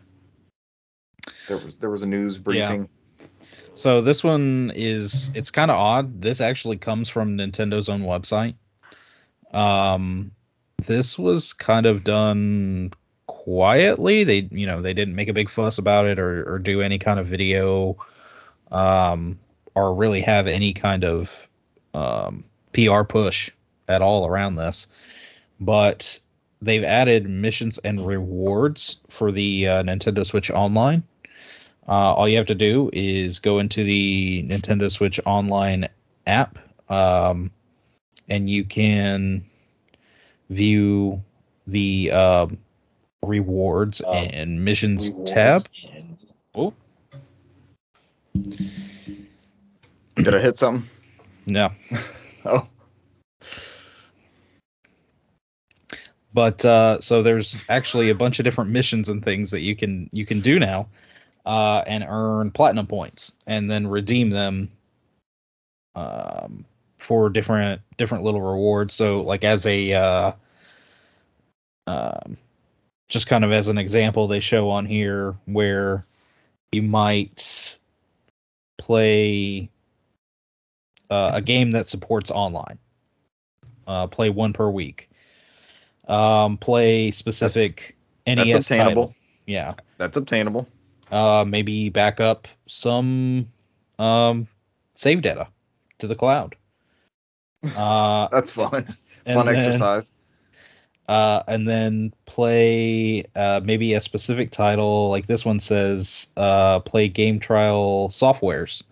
There was there was a news briefing. Yeah. So this one is it's kind of odd. This actually comes from Nintendo's own website. Um, this was kind of done quietly. They you know they didn't make a big fuss about it or or do any kind of video um or really have any kind of um, PR push at all around this. But they've added missions and rewards for the uh, Nintendo Switch Online. Uh, all you have to do is go into the Nintendo Switch Online app, um, and you can view the uh, rewards Uh, and missions rewards tab. Oh, Did I hit something? no. Oh, but uh, so there's actually a bunch of different missions and things that you can you can do now uh, and earn platinum points and then redeem them um, for different different little rewards so like as a uh, um, just kind of as an example they show on here where you might play uh, a game that supports online uh, play one per week um, play specific that's NES obtainable. title. Yeah. That's obtainable. Uh, maybe back up some um, save data to the cloud. Uh, That's fun. fun then- exercise. Uh, and then play uh, maybe a specific title like this one says uh, play game trial softwares.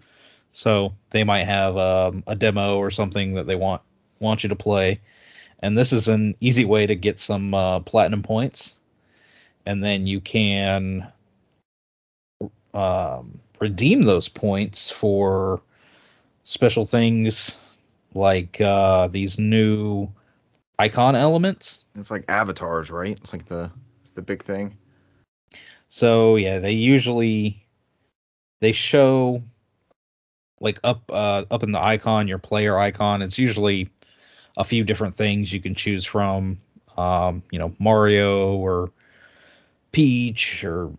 So they might have um, a demo or something that they want want you to play, and this is an easy way to get some uh, platinum points, and then you can um, redeem those points for special things like uh, these new icon elements. It's like avatars, right? It's like the it's the big thing. So yeah, they usually they show like up uh, up in the icon, your player icon. It's usually a few different things you can choose from. Um, you know, Mario or Peach or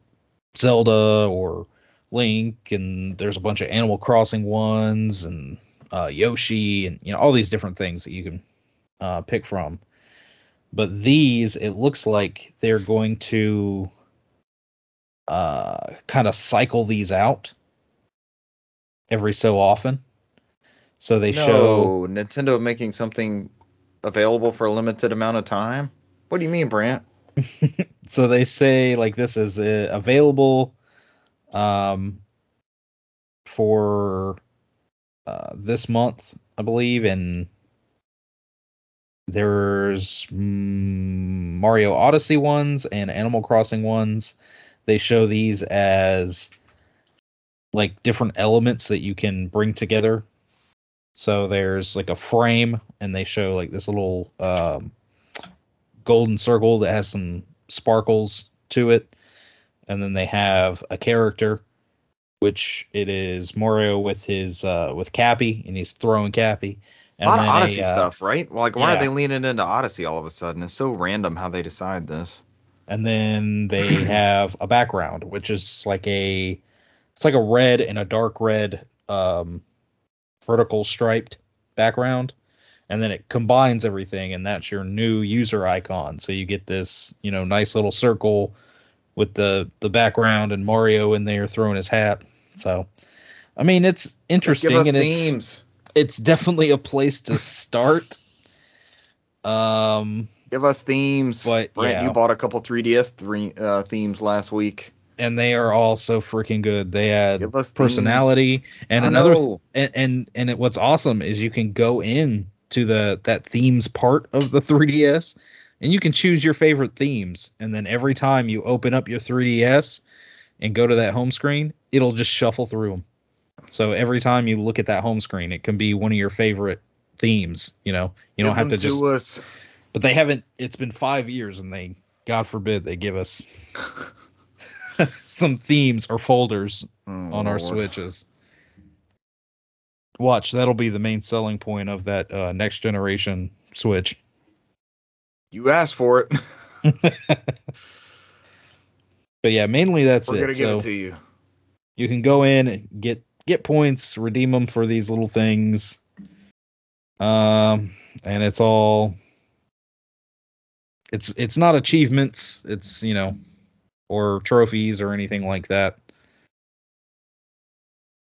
Zelda or Link, and there's a bunch of Animal Crossing ones and uh, Yoshi, and you know all these different things that you can uh, pick from. But these, it looks like they're going to uh, kind of cycle these out every so often. So they no, show Nintendo making something available for a limited amount of time. What do you mean, Brant? so they say like this is uh, available um for uh, this month i believe and there's mm, mario odyssey ones and animal crossing ones they show these as like different elements that you can bring together so there's like a frame and they show like this little um golden circle that has some sparkles to it. And then they have a character, which it is Mario with his uh, with Cappy, and he's throwing Cappy. A lot of Odyssey a, stuff, right? Like, why yeah. are they leaning into Odyssey all of a sudden? It's so random how they decide this. And then they have a background, which is like a it's like a red and a dark red um, vertical striped background. And then it combines everything, and that's your new user icon. So you get this, you know, nice little circle with the the background and Mario in there throwing his hat. So, I mean, it's interesting and themes. it's definitely a place to start. Um, Give us themes. But, Brent, yeah. you bought a couple 3DS three, uh, themes last week. and they are all so freaking good. They add Give us themes. personality and I another th- and and and it, what's awesome is you can go in to the that themes part of the 3DS and you can choose your favorite themes and then every time you open up your 3DS and go to that home screen, it'll just shuffle through them. So every time you look at that home screen, it can be one of your favorite themes, you know. You don't have to them just us. but they haven't it's been 5 years and they god forbid they give us some themes or folders Oh, on our Lord. switches. Watch, that'll be the main selling point of that uh, next generation Switch. You asked for it. But yeah, mainly that's We're it. gonna give So it to you. you can go in and get get points, redeem them for these little things. Um, and it's all it's it's not achievements. It's you know or trophies or anything like that.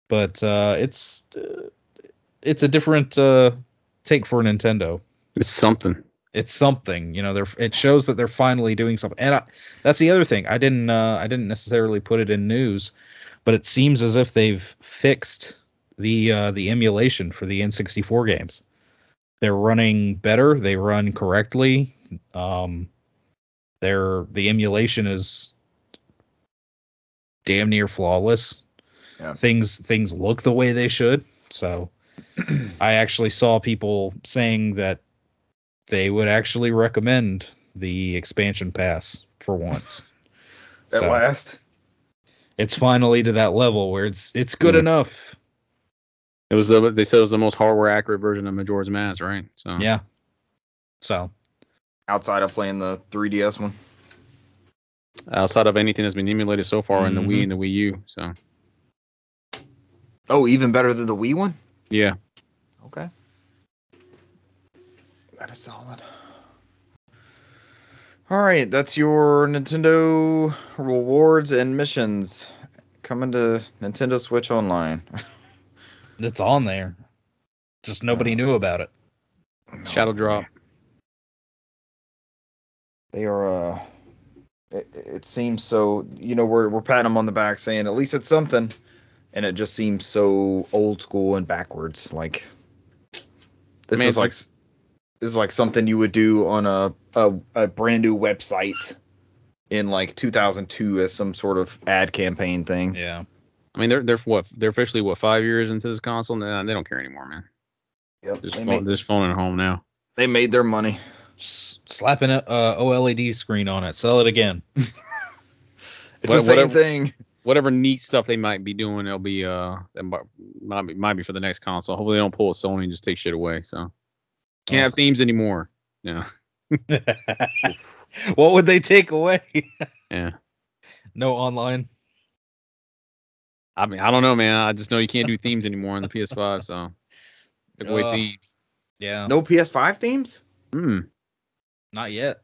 but uh, it's uh, it's a different uh, take for Nintendo. It's something. It's something, you know. They're it shows that they're finally doing something, and I, that's the other thing. I didn't uh, I didn't necessarily put it in news, but it seems as if they've fixed the uh, the emulation for the N64 games. They're running better. They run correctly. Um, they're the emulation is damn near flawless. Yeah. Things things look the way they should. So I actually saw people saying that they would actually recommend the expansion pass for once. At So, last. It's finally to that level where it's it's good Mhm. enough. It was the they said it was the most hardware accurate version of Majora's Mask, right? So Yeah. So Outside of playing the 3DS one. outside of anything that's been emulated so far in the. Wii and the Wii U. So Oh, even better than the Wii one? yeah. Okay. That is solid. All right, that's your Nintendo rewards and missions coming to Nintendo Switch Online. it's on there. Just nobody knew about it. Shadow Drop. They are. Uh, it, it seems so. You know, we're we're patting them on the back, saying at least it's something, and it just seems so old school and backwards. Like this Man, is like s- this is like something you would do on a a, a brand new website in like 2002 as some sort of ad campaign thing. Yeah. I mean, they're they're what they're officially what five years into this console. and they don't care anymore, man. Yep. Just They, phone, made, just phoning home now. they made their money. Just slapping a uh, OLED screen on it. Sell it again. It's What- the same whatever- thing. Whatever neat stuff they might be doing, it'll be uh that might, might be might be for the next console. Hopefully, they don't pull a Sony and just take shit away. So can't have themes anymore. Yeah, what would they take away? yeah. no online. I mean, I don't know, man. I just know you can't do themes anymore on the PS5. So took away Ugh. themes. Yeah. No PS5 themes? Hmm. Not yet.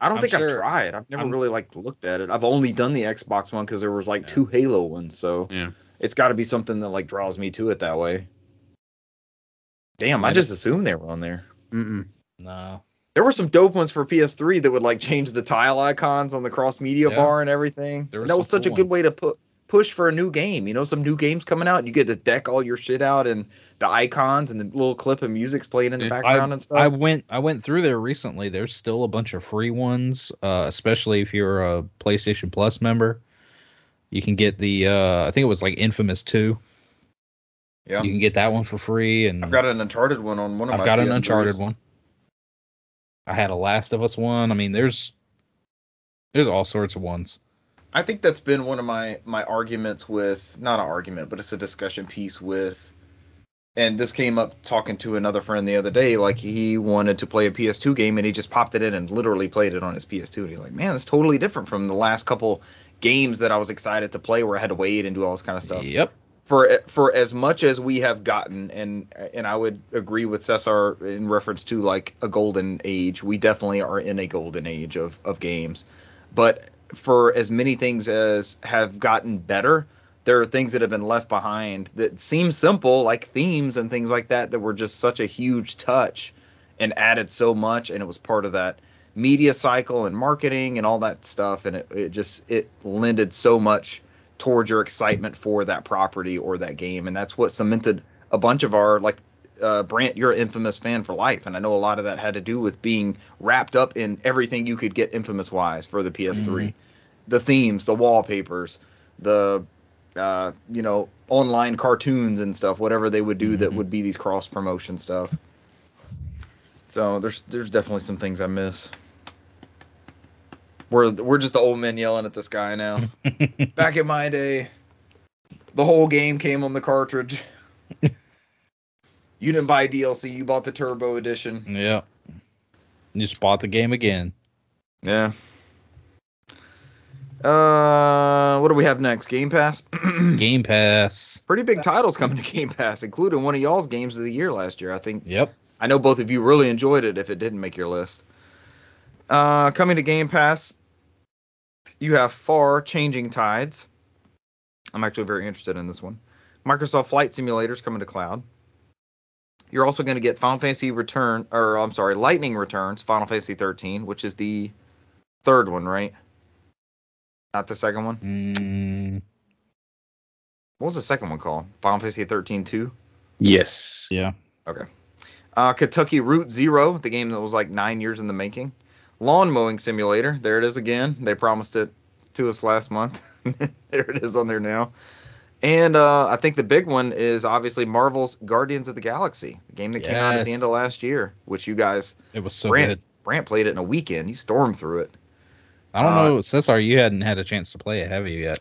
I don't I'm think I've tried. I've never I'm- really like looked at it. I've only done the Xbox one because there was like Yeah. two Halo ones, so Yeah. it's got to be something that like draws me to it that way. Damn, I Yeah, just assumed they were on there. Mm-mm. No. There were some dope ones for PS3 that would like change the tile icons on the cross media Yeah. bar and everything. There And that was such a good ones. way to put push for a new game. You know, some new games coming out, you get to deck all your shit out and the icons and the little clip of music's playing in the background and stuff. I went I went through there recently. There's still a bunch of free ones, uh, especially if you're a PlayStation Plus member. You can get the uh, I think it was like Infamous 2. Yeah. You can get that one for free and I've got an Uncharted one on one of I've my got an PS3s. Uncharted one. I had a Last of Us one. I mean, there's there's all sorts of ones. I think that's been one of my my arguments with not an argument, but it's a discussion piece with and this came up talking to another friend the other day like he wanted to play a PS2 game and he just popped it in and literally played it on his PS2 and he's like, "Man, it's totally different from the last couple games that I was excited to play where I had to wait and do all this kind of stuff." Yep. For for as much as we have gotten and and I would agree with Cesar in reference to like a golden age. We definitely are in a golden age of of games. But for as many things as have gotten better there are things that have been left behind that seem simple like themes and things like that that were just such a huge touch and added so much and it was part of that media cycle and marketing and all that stuff and it, it just it lended so much towards your excitement for that property or that game and that's what cemented a bunch of our like uh, Brant, you're an infamous fan for life, and I know a lot of that had to do with being wrapped up in everything you could get infamous wise for the PS3, Mhm. the themes, the wallpapers, the uh, you know online cartoons and stuff, whatever they would do that Mhm. would be these cross promotion stuff. So there's there's definitely some things I miss. We're we're just the old men yelling at this guy now. Back in my day, the whole game came on the cartridge. you didn't buy DLC, you bought the Turbo Edition. Yep. You just bought the game again. Yeah. Uh, what do we have next? Game Pass. Game Pass. Pretty big titles coming to Game Pass, including one of y'all's games of the year last year. I think. Yep. I know both of you really enjoyed it. If it didn't make your list. Uh, coming to Game Pass, you have Far Changing Tides. I'm actually very interested in this one. Microsoft Flight Simulator is coming to cloud. You're also going to get Final Fantasy Return, or I'm sorry, Lightning Returns, Final Fantasy 13, which is the third one, right? Not the second one. Mm, What was the second one called? Final Fantasy 13 2. Yes. yeah. Okay. Uh, Kentucky Route Zero, the game that was like nine years in the making. Lawn mowing simulator. There it is again. They promised it to us last month. there it is on there now. And uh, I think the big one is obviously Marvel's Guardians of the Galaxy, the game that came out at the end of last year, which you guys It was so Brant, good. Brant played it in a weekend. You stormed through it. I don't uh, know, Cesar, you hadn't had a chance to play it, have you yet?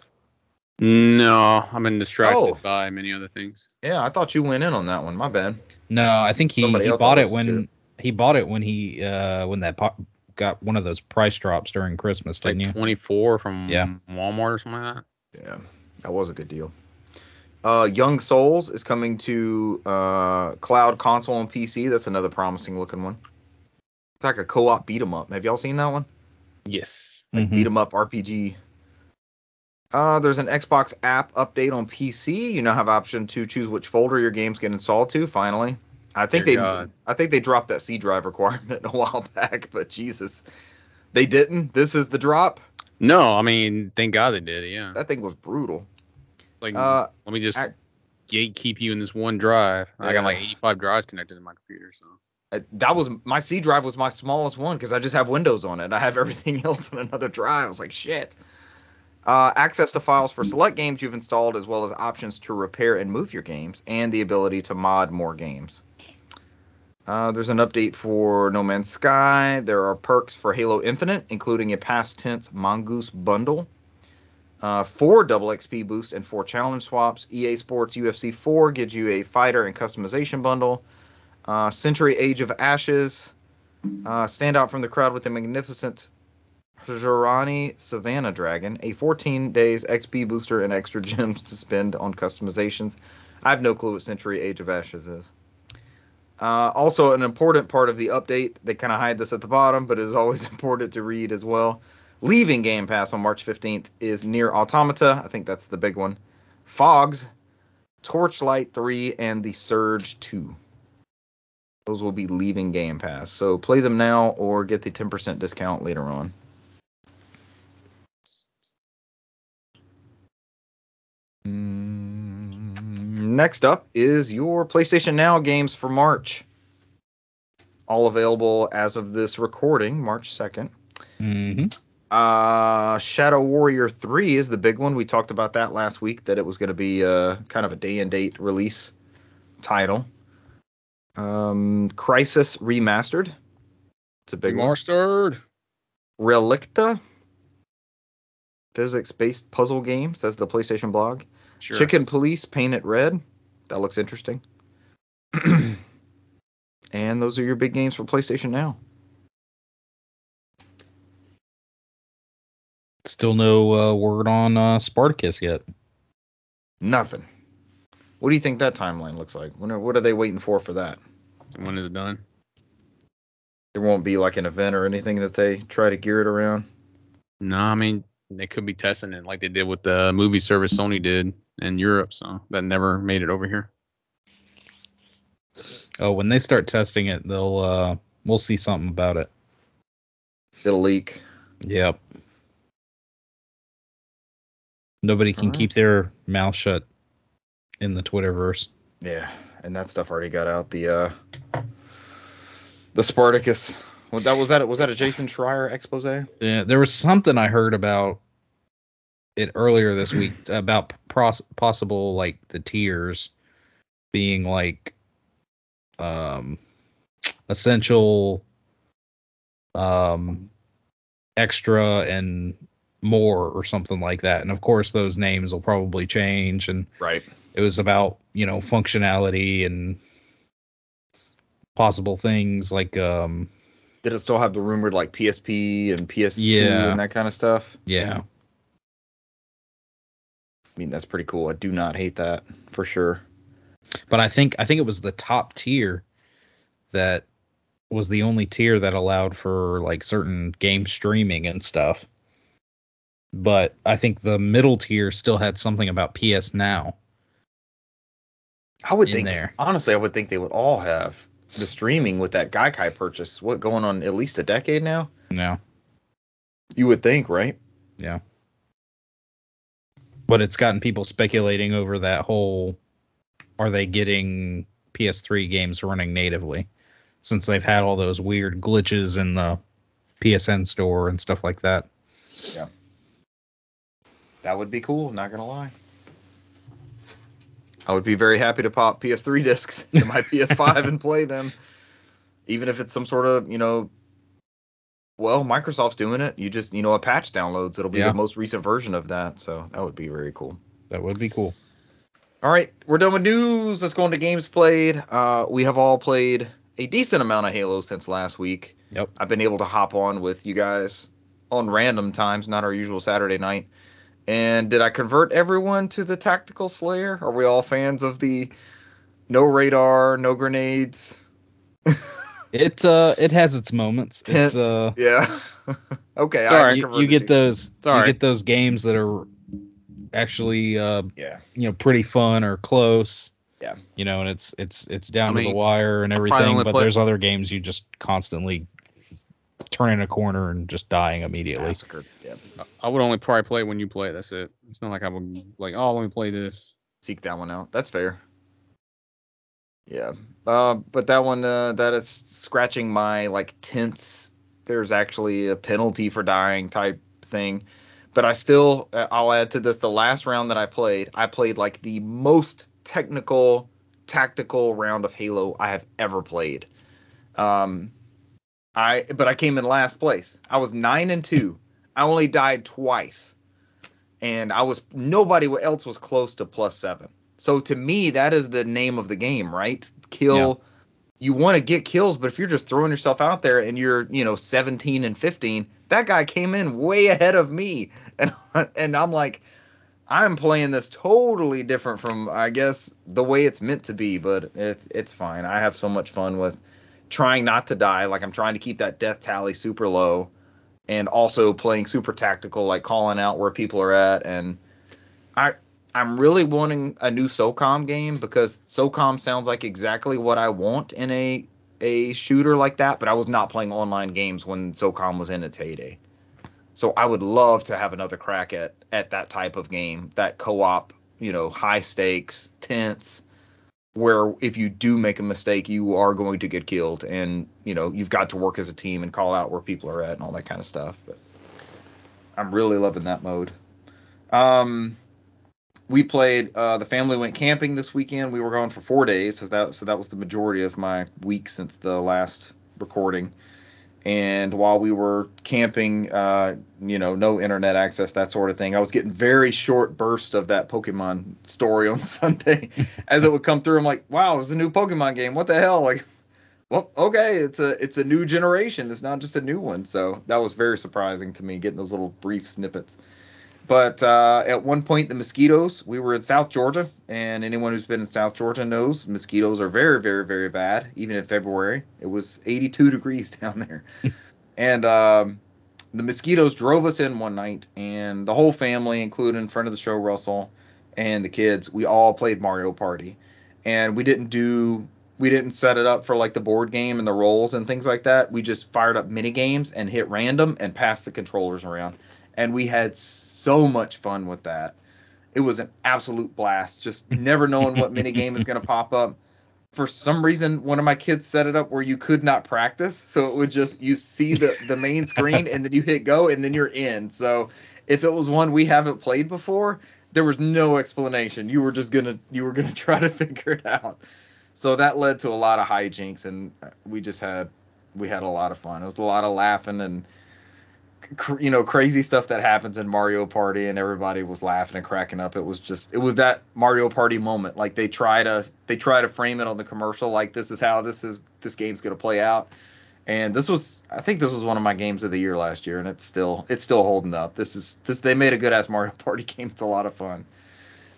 No, I've been distracted Oh. by many other things. Yeah, I thought you went in on that one. My bad. No, I think he, he bought it listened when he bought it when he uh when that po- got one of those price drops during Christmas, It's didn't you? 24 from Yeah. Walmart or something like that. Yeah, that was a good deal. Uh, Young Souls is coming to uh, cloud console and PC. That's another promising looking one. It's like a co-op beat 'em up. Have y'all seen that one? Yes. Like Mhm. beat 'em up RPG. Uh, there's an Xbox app update on PC. You now have option to choose which folder your games get installed to. Finally, I think Dear they, God. I think they dropped that C drive requirement a while back, but Jesus, they didn't. This is the drop. No, I mean, thank God they did. Yeah. That thing was brutal. Like, Uh, let me just ac- gatekeep you in this one drive. I got like 85 drives connected to my computer, so. Uh, that was my C drive was my smallest one because I just have Windows on it. I have everything else on another drive. I was like, shit. Uh, access to files for select games you've installed, as well as options to repair and move your games, and the ability to mod more games. Uh, there's an update for No Man's Sky. There are perks for Halo Infinite, including a Pass Tense Mongoose bundle, uh, four double XP boost, and four challenge swaps. EA Sports UFC 4 gives you a fighter and customization bundle. Uh, Century Age of Ashes. Uh, stand out from the crowd with a magnificent Jorani Savannah Dragon, a 14 days XP booster and extra gems to spend on customizations. I have no clue what Century Age of Ashes is. Uh, also, an important part of the update, they kind of hide this at the bottom, but it is always important to read as well. Leaving Game Pass on March 15th is NieR:Automata. I think that's the big one. Phogs, Torchlight 3, and The Surge 2. Those will be leaving Game Pass. So play them now or get the 10% discount later on. Next up is your PlayStation Now games for March. All available as of this recording, March 2nd. hmm Uh, Shadow Warrior 3 is the big one. We talked about that last week, that it was going to be uh, kind of a day and date release title. Um, Crysis Remastered. It's a big one. Mastered. Relicta. Physics based puzzle game, says the PlayStation blog. Sure. Chicken Police paint it Red. That looks interesting. and those are your big games for PlayStation Now. Still no uh, word on uh, Spartacus yet. Nothing. What do you think that timeline looks like? When are, what are they waiting for for that? When is it done? There won't be like an event or anything that they try to gear it around. No, I mean they could be testing it like they did with the movie service Sony did in Europe, so that never made it over here. Oh, when they start testing it, they'll uh, we'll see something about it. It'll leak. Yep. Nobody can Alright. keep their mouth shut in the Twitterverse. Yeah, and that stuff already got out. The uh, the Spartacus. Well, that was that. Was that a Jason Schreier expose? Yeah, there was something I heard about it earlier this week about pros- possible like the tiers being like um essential um extra and more or something like that and of course those names will probably change and Right. it was about you know functionality and possible things like um Did it still have the rumored like PSP and PS2 Yeah. and that kind of stuff? yeah I mean, that's pretty cool. I do not hate that for sure. but I think I think it was the top tier that was the only tier that allowed for like certain game streaming and stuff. But I think the middle tier still had something about PS Now. I would think there. honestly, I would think they would all have the streaming with that Gaikai purchase. What going on at least a decade now? No, You would think, right? yeah. But it's gotten people speculating over that whole are they getting PS3 games running natively since they've had all those weird glitches in the PSN store and stuff like that. Yeah. That would be cool. Not gonna lie. I would be very happy to pop PS3 discs to my PS5 and play them, even if it's some sort of you know. Well, Microsoft's doing it. You just you know a patch downloads. It'll be Yeah. the most recent version of that, so that would be very cool. That would be cool. All right, we're done with news. Let's go into games played. Uh, we have all played a decent amount of Halo since last week. Yep. I've been able to hop on with you guys on random times, not our usual Saturday night. And did I convert everyone to the Tactical Slayer? Are we all fans of the no radar, no grenades? It uh it has its moments. It's uh yeah. okay. It's I all right. you, you get those all you get those games that are actually uh Yeah. you know pretty fun or close. Yeah. You know, and it's it's it's down I to the wire and everything, but play- there's other games you just constantly turning a corner and just dying immediately. Massacred. Yeah. I would only probably play it when you play it. That's it. It's not like I would like, oh, let me play this. seek that one out. That's fair. Yeah. Uh, but that one, uh, that is scratching my like tense. There's actually a penalty for dying type thing. But I still, uh, I'll add to this. The last round that I played, I played like the most technical, tactical round of Halo I have ever played. Um, I, but I came in last place. I was nine and two. I only died twice and I was nobody else was close to plus seven. So to me, that is the name of the game, right? Kill. You want to get kills, but if you're just throwing yourself out there and you're, you know, 17 and 15, that guy came in way ahead of me, and and I'm like, I'm playing this totally different from, I guess, the way it's meant to be, but it, it's fine. I have so much fun with trying not to die. Like I'm trying to keep that death tally super low and also playing super tactical, like calling out where people are at. And I I'm really wanting a new SOCOM game because SOCOM sounds like exactly what I want in a a shooter like that. But I was not playing online games when SOCOM was in its heyday. So I would love to have another crack at at that type of game, that co-op, you know, high stakes, tense, where if you do make a mistake, you are going to get killed, and you know you've got to work as a team and call out where people are at and all that kind of stuff. But I'm really loving that mode. Um, we played. Uh, the family went camping this weekend. We were gone for four days, so that so that was the majority of my week since the last recording. And while we were camping, uh, you know, no internet access, that sort of thing, I was getting very short bursts of that Pokemon story on Sunday as it would come through. I'm like, wow, this is a new Pokemon game. What the hell? Like, well, okay, it's a it's a new generation. It's not just a new one. So that was very surprising to me, getting those little brief snippets. But uh, at one point, the mosquitoes. We were in South Georgia, and anyone who's been in South Georgia knows mosquitoes are very, very, very bad. Even in February, it was 82 degrees down there, and um, the mosquitoes drove us in one night, and the whole family, including friend of the show Russell and the kids, we all played Mario Party, and we didn't do. We didn't set it up for like the board game and the rolls and things like that. We just fired up mini games and hit random and passed the controllers around and we had so much fun with that. It was an absolute blast, just never knowing what mini game is going to pop up. For some reason, one of my kids set it up where you could not practice, so it would just you see the the main screen and then you hit go and then you're in. So if it was one we haven't played before, there was no explanation. You were just gonna you were gonna try to figure it out. So that led to a lot of hijinks, and we just had we had a lot of fun. It was a lot of laughing and you know crazy stuff that happens in Mario Party and everybody was laughing and cracking up. It was just it was that Mario Party moment. Like they try to they try to frame it on the commercial like this is how this is this game's going to play out. And this was I think this was one of my games of the year last year and it's still it's still holding up. This is this they made a good ass Mario Party game. It's a lot of fun.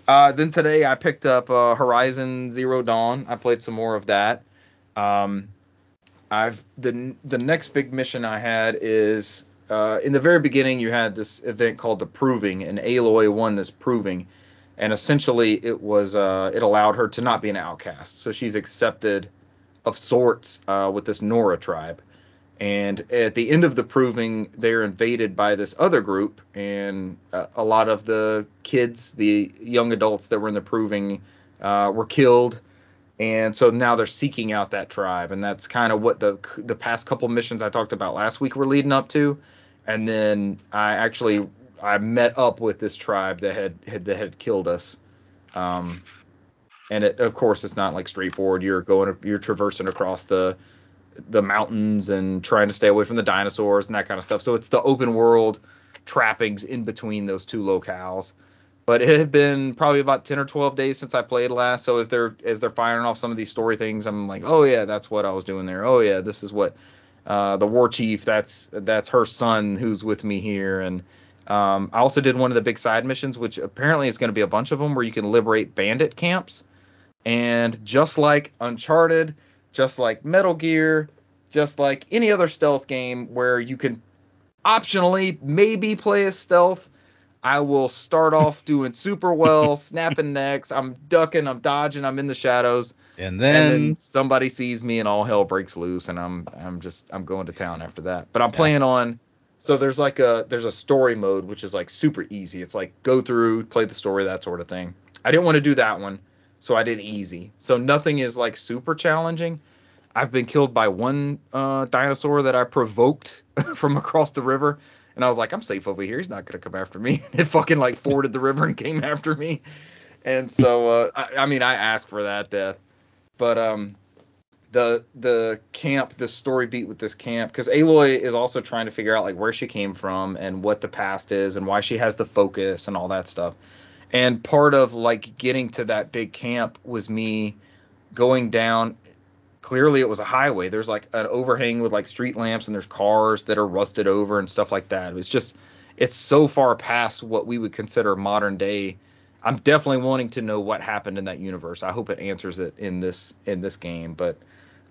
Uh, then today I picked up uh, Horizon Zero Dawn. I played some more of that. Um, I've the the next big mission I had is uh, in the very beginning you had this event called the Proving, and Aloy won this Proving, and essentially it was uh, it allowed her to not be an outcast. So she's accepted of sorts uh, with this Nora tribe. And at the end of the proving, they're invaded by this other group, and uh, a lot of the kids, the young adults that were in the proving, uh, were killed. And so now they're seeking out that tribe, and that's kind of what the the past couple missions I talked about last week were leading up to. And then I actually I met up with this tribe that had, had that had killed us. Um, and it, of course, it's not like straightforward. You're going, you're traversing across the the mountains and trying to stay away from the dinosaurs and that kind of stuff. So it's the open world trappings in between those two locales. But it had been probably about 10 or 12 days since I played last. So as they're as they're firing off some of these story things, I'm like, oh yeah, that's what I was doing there. Oh yeah, this is what uh, the war chief. That's that's her son who's with me here. And um, I also did one of the big side missions, which apparently is going to be a bunch of them, where you can liberate bandit camps. And just like Uncharted, just like Metal Gear, just like any other stealth game where you can optionally maybe play as stealth, I will start off doing super well, snapping necks. I'm ducking, I'm dodging, I'm in the shadows. And then, and then somebody sees me and all hell breaks loose and I'm I'm just I'm going to town after that. But I'm playing on so there's like a there's a story mode which is like super easy. It's like go through, play the story, that sort of thing. I didn't want to do that one, so I did easy. So nothing is like super challenging. I've been killed by one uh, dinosaur that I provoked from across the river, and I was like, I'm safe over here. He's not gonna come after me. it fucking like forded the river and came after me. And so, uh, I, I mean, I asked for that death, but um, the the camp, the story beat with this camp, because Aloy is also trying to figure out like where she came from and what the past is and why she has the focus and all that stuff. And part of like getting to that big camp was me going down clearly it was a highway. There's like an overhang with like street lamps and there's cars that are rusted over and stuff like that. It was just it's so far past what we would consider modern day. I'm definitely wanting to know what happened in that universe. I hope it answers it in this in this game, but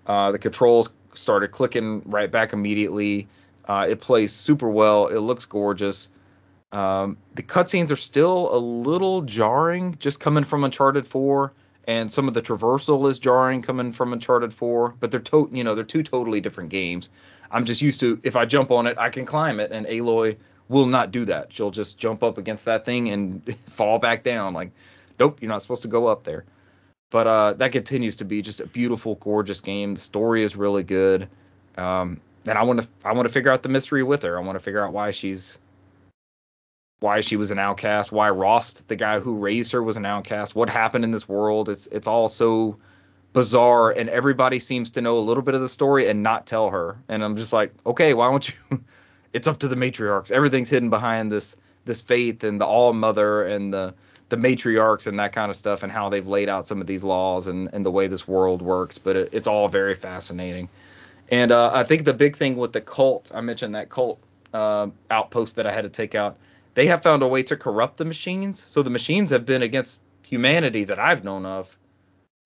uh, the controls started clicking right back immediately. Uh, it plays super well. It looks gorgeous. Um, the cutscenes are still a little jarring, just coming from Uncharted 4 and some of the traversal is jarring coming from Uncharted 4, but they're to, you know, they're two totally different games. I'm just used to if I jump on it, I can climb it, and Aloy will not do that. She'll just jump up against that thing and fall back down. Like, nope, you're not supposed to go up there. But uh, that continues to be just a beautiful, gorgeous game. The story is really good, um, and I want to I want to figure out the mystery with her. I want to figure out why she's why she was an outcast, why Rost, the guy who raised her, was an outcast, what happened in this world. It's it's all so bizarre, and everybody seems to know a little bit of the story and not tell her. And I'm just like, okay, why don't you? it's up to the matriarchs. Everything's hidden behind this this faith and the All Mother and the the matriarchs and that kind of stuff and how they've laid out some of these laws and, and the way this world works. But it, it's all very fascinating. And uh, I think the big thing with the cult, I mentioned that cult uh, outpost that I had to take out they have found a way to corrupt the machines. So the machines have been against humanity that I've known of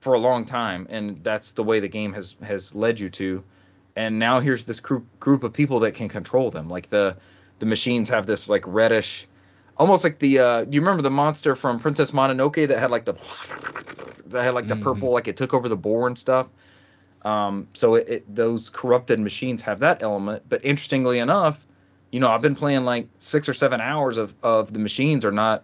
for a long time, and that's the way the game has has led you to. And now here's this group group of people that can control them. Like the the machines have this like reddish, almost like the uh, you remember the monster from Princess Mononoke that had like the that had like the Mhm. purple like it took over the boar and stuff. Um, so it, it those corrupted machines have that element. But interestingly enough, you know, I've been playing like six or seven hours of of the machines are not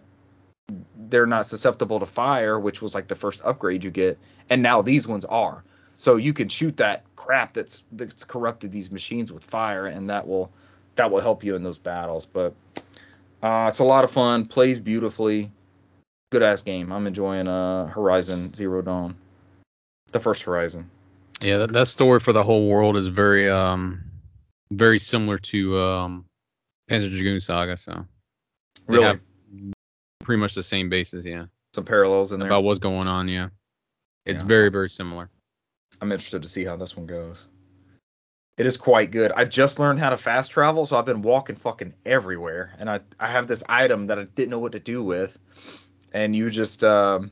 they're not susceptible to fire, which was like the first upgrade you get, and now these ones are. So you can shoot that crap that's that's corrupted these machines with fire, and that will that will help you in those battles. But uh, it's a lot of fun, plays beautifully, good ass game. I'm enjoying uh, Horizon Zero Dawn, the first Horizon. Yeah, that, that story for the whole world is very um very similar to um Panzer Dragoon Saga, so they Really, pretty much the same basis, yeah. some parallels in there. About what's going on, yeah. It's Yeah. very very similar. I'm interested to see how this one goes. It is quite good. I just learned how to fast travel, so I've been walking fucking everywhere, and I I have this item that I didn't know what to do with, and you just um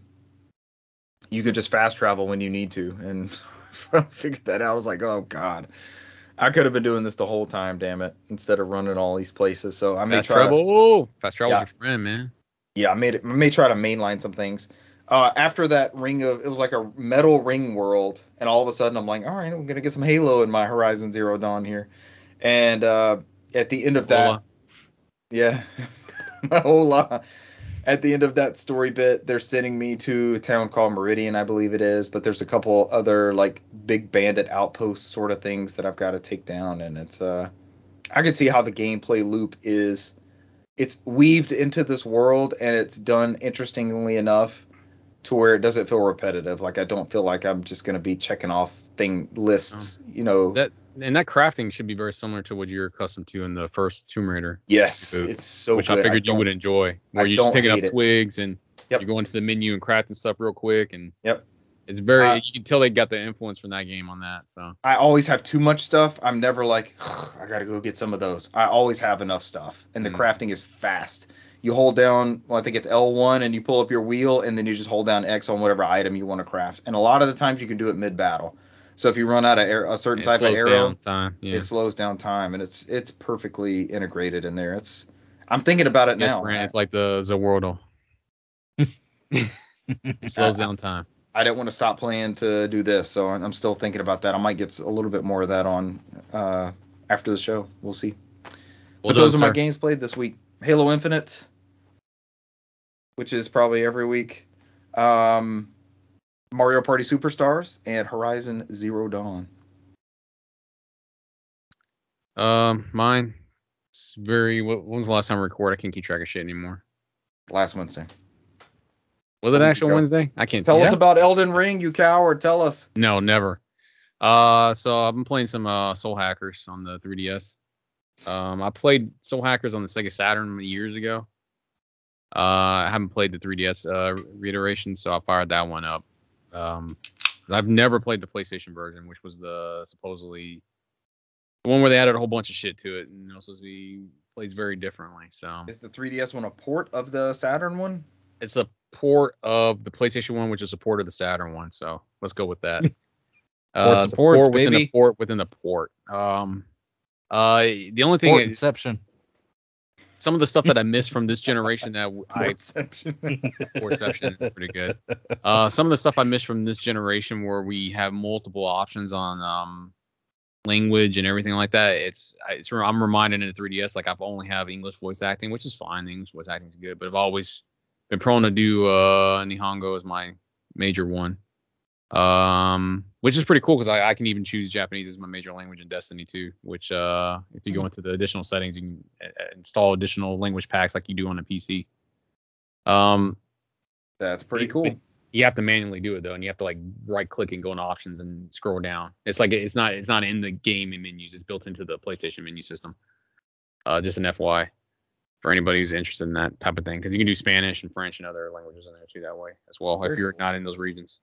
you could just fast travel when you need to, and I figured that out. I was like, oh god, I could have been doing this the whole time, damn it, instead of running all these places. So I may Fast try. travel, oh, fast travel's Yeah. your friend, man. Yeah, I made it. I may try to mainline some things. Uh, after that ring of, it was like a metal ring world, and all of a sudden I'm like, all right, I'm gonna get some Halo in my Horizon Zero Dawn here, and uh, at the end of that, Hola. yeah, my whole lot. At the end of that story bit, they're sending me to a town called Meridian, I believe it is, but there's a couple other like big bandit outposts sort of things that I've got to take down, and it's uh, I can see how the gameplay loop is it's weaved into this world and it's done interestingly enough to where it doesn't feel repetitive. Like I don't feel like I'm just gonna be checking off thing lists, you know. That and that crafting should be very similar to what you're accustomed to in the first Tomb Raider, yes, Boot, it's so which good. I figured you would enjoy. Where I you just picking up it. twigs and Yep. you go into the menu and crafting stuff real quick and Yep. It's very Uh, you can tell they got the influence from that game on that. So I always have too much stuff. I'm never like, I gotta go get some of those. I always have enough stuff, and the Mm. crafting is fast. You hold down, well, I think it's L1, and you pull up your wheel, and then you just hold down X on whatever item you want to craft. And a lot of the times you can do it mid battle. So if you run out of air, a certain it type of slows arrow, down time. Yeah. it slows down time, and it's it's perfectly integrated in there. It's I'm thinking about it Yes, now. Brand, it's like the Za Warudo. It slows down time. I didn't want to stop playing to do this, so I'm still thinking about that. I might get a little bit more of that on uh, after the show. We'll see. Well but those are done, my games played this week. Halo Infinite, which is probably every week. Um, Mario Party Superstars and Horizon Zero Dawn. Um, mine. It's very. What, when was the last time I recorded? I can't keep track of shit anymore. Last Wednesday. Was it actual go. Wednesday? I can't Tell tell. us about Elden Ring, you coward. Tell us. No, never. Uh, so I've been playing some uh Soul Hackers on the 3DS. Um, I played Soul Hackers on the Sega Saturn years ago. Uh, I haven't played the 3DS uh reiteration, so I fired that one up. Um, 'cause I've never played the PlayStation version, which was the supposedly the one where they added a whole bunch of shit to it, and it was supposed to be plays very differently. So Is the 3DS one a port of the Saturn one? it's a port of the PlayStation one, which is a port of the Saturn one. So let's go with that. Ports it's ports, port within baby. a port within a port. Um, uh, the only thing Port is Inception. Some of the stuff that I missed from this generation that I Portception. Portception is pretty good. Uh, some of the stuff I missed from this generation where we have multiple options on um language and everything like that. It's it's I'm reminded in the 3ds like I've only have English voice acting, which is fine. English voice acting is good, but I've always been prone to do uh Nihongo as my major one. Um, which is pretty cool because I, I can even choose Japanese as my major language in Destiny 2. Which uh, if you go into the additional settings, you can uh, uh, install additional language packs like you do on a PC. Um, That's pretty cool. You have to manually do it though, and you have to like right click and go into options and scroll down. It's like it's not it's not in the game menus. It's built into the PlayStation menu system. Uh, just an FY for anybody who's interested in that type of thing, because you can do Spanish and French and other languages in there too that way as well if you're not in those regions.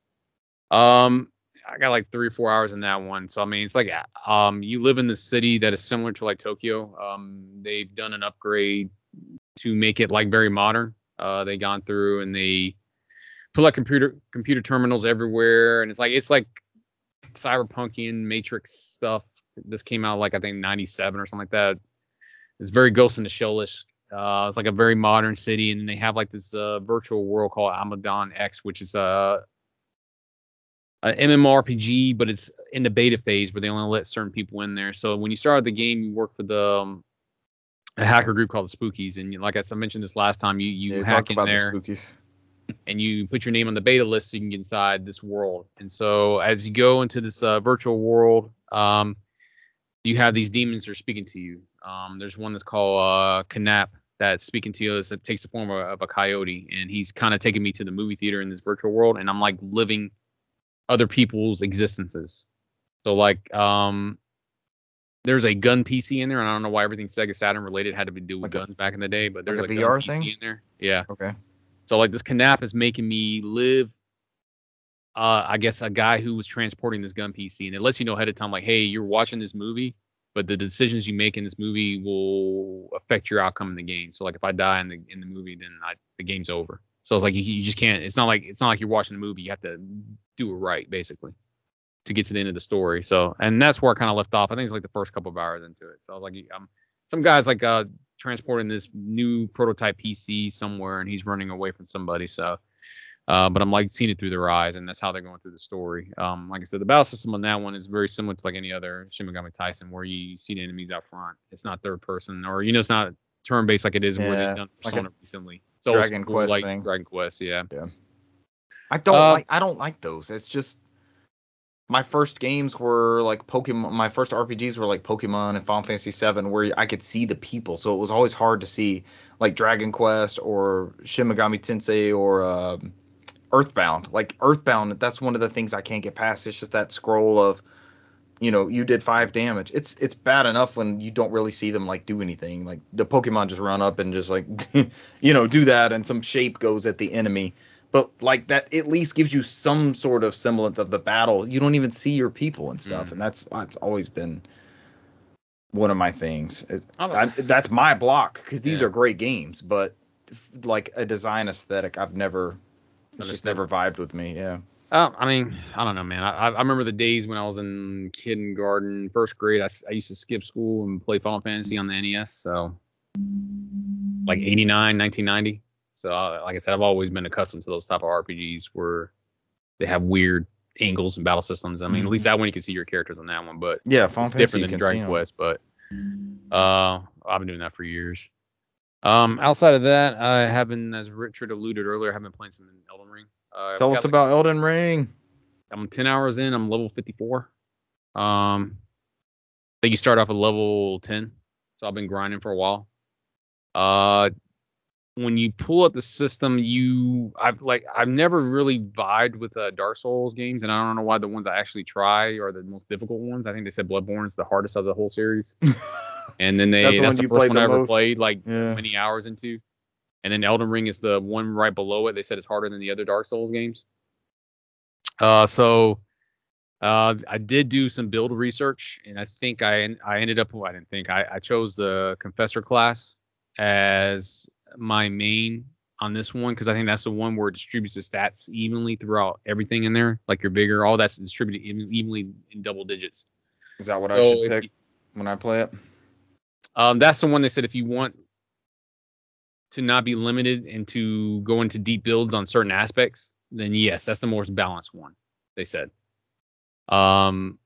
Um, I got like three or four hours in that one, so I mean it's like um you live in the city that is similar to like Tokyo. Um, they've done an upgrade to make it like very modern. Uh, they gone through and they put like computer computer terminals everywhere, and it's like it's like cyberpunkian Matrix stuff. This came out like I think '97 or something like that. It's very Ghost in the Shell-ish. Uh, it's like a very modern city, and they have like this uh, virtual world called Amadon X, which is uh, a MMORPG, but it's in the beta phase where they only let certain people in there. So when you start the game, you work for the um, a hacker group called the Spookies, and you- like I mentioned this last time, you you Yeah, hack in about there the spookies. and you put your name on the beta list so you can get inside this world. And so as you go into this uh, virtual world, um, you have these demons that are speaking to you. Um, there's one that's called uh, Kanap that's speaking to you. It's- It takes the form of, of a coyote, and he's kind of taking me to the movie theater in this virtual world, and I'm like living other people's existences. So like, um, there's a gun PC in there, and I don't know why everything Sega Saturn related had to be do with Like a- guns back in the day, but there's like a a, VR PC thing? in there. Yeah. Okay. So like this Canap is making me live uh I guess a guy who was transporting this gun PC and it lets you know ahead of time like hey you're watching this movie but the decisions you make in this movie will affect your outcome in the game. So like if I die in the in the movie then I, the game's over. So it's like you, you just can't it's not like it's not like you're watching a movie you have to do it right basically to get to the end of the story. So and that's where I kind of left off. I think it's like the first couple of hours into it. So I was like um some guys like uh transporting this new prototype PC somewhere, and he's running away from somebody. So, uh, but I'm like seeing it through their eyes, and that's how they're going through the story. Um, like I said, the battle system on that one is very similar to like any other Shin Megami Tensei, where you see the enemies out front. It's not third person, or you know, it's not turn based like it is where Yeah, they've done like recently. It's Dragon Quest like thing. Dragon Quest, yeah. I don't Uh, like I don't like those. It's just my first games were like Pokemon. My first RPGs were like Pokemon and Final Fantasy VII, where I could see the people. So it was always hard to see like Dragon Quest or Shin Megami Tensei or um, Earthbound. Like Earthbound, that's one of the things I can't get past. It's just that scroll of, you know, you did five damage. It's it's bad enough when you don't really see them like do anything. Like the Pokemon just run up and just like, you know, do that, and some shape goes at the enemy but like that at least gives you some sort of semblance of the battle. You don't even see your people and stuff, Mm. and that's that's always been one of my things. I I, that's my block because these Yeah. are great games, but like a design aesthetic, I've never it's just never vibed with me. Yeah, Uh, I mean, I don't know, man. I, I I remember the days when I was in kindergarten, first grade. I used to skip school and play Final Fantasy on the NES. So, like 89, 1990. So, uh, like I said, I've always been accustomed to those type of RPGs where they have weird angles and battle systems. I mean, at least that one you can see your characters on that one, but yeah. Final it's Fantasy different than Dragon. Quest. But uh, I've been doing that for years. Um, outside of that, I have been, as Richard alluded earlier, I have been playing some Elden Ring. Uh, Tell us like- about Elden Ring. I'm 10 hours in. I'm level 54. Um, I think you start off at level 10. So I've been grinding for a while. Uh, when you pull up the system, you I've like I've never really vibed with uh, Dark Souls games, and I don't know why the ones I actually try are the most difficult ones. I think they said Bloodborne is the hardest of the whole series, and then they That's that's, the one the, first one the I ever most? played like Yeah. many hours into. And then Elden Ring is the one right below it. They said it's harder than the other Dark Souls games. Uh, so uh, I did do some build research, and I think I I ended up. Well, I didn't think I, I chose the Confessor class as my main on this one because I think that's the one where it distributes the stats evenly throughout everything in there. Like you're bigger, all that's distributed even, evenly in double digits. Is that what I should pick you- when I play it? Um, that's the one they said if you want to not be limited and to go into deep builds on certain aspects, then yes, that's the most balanced one. They said. Um,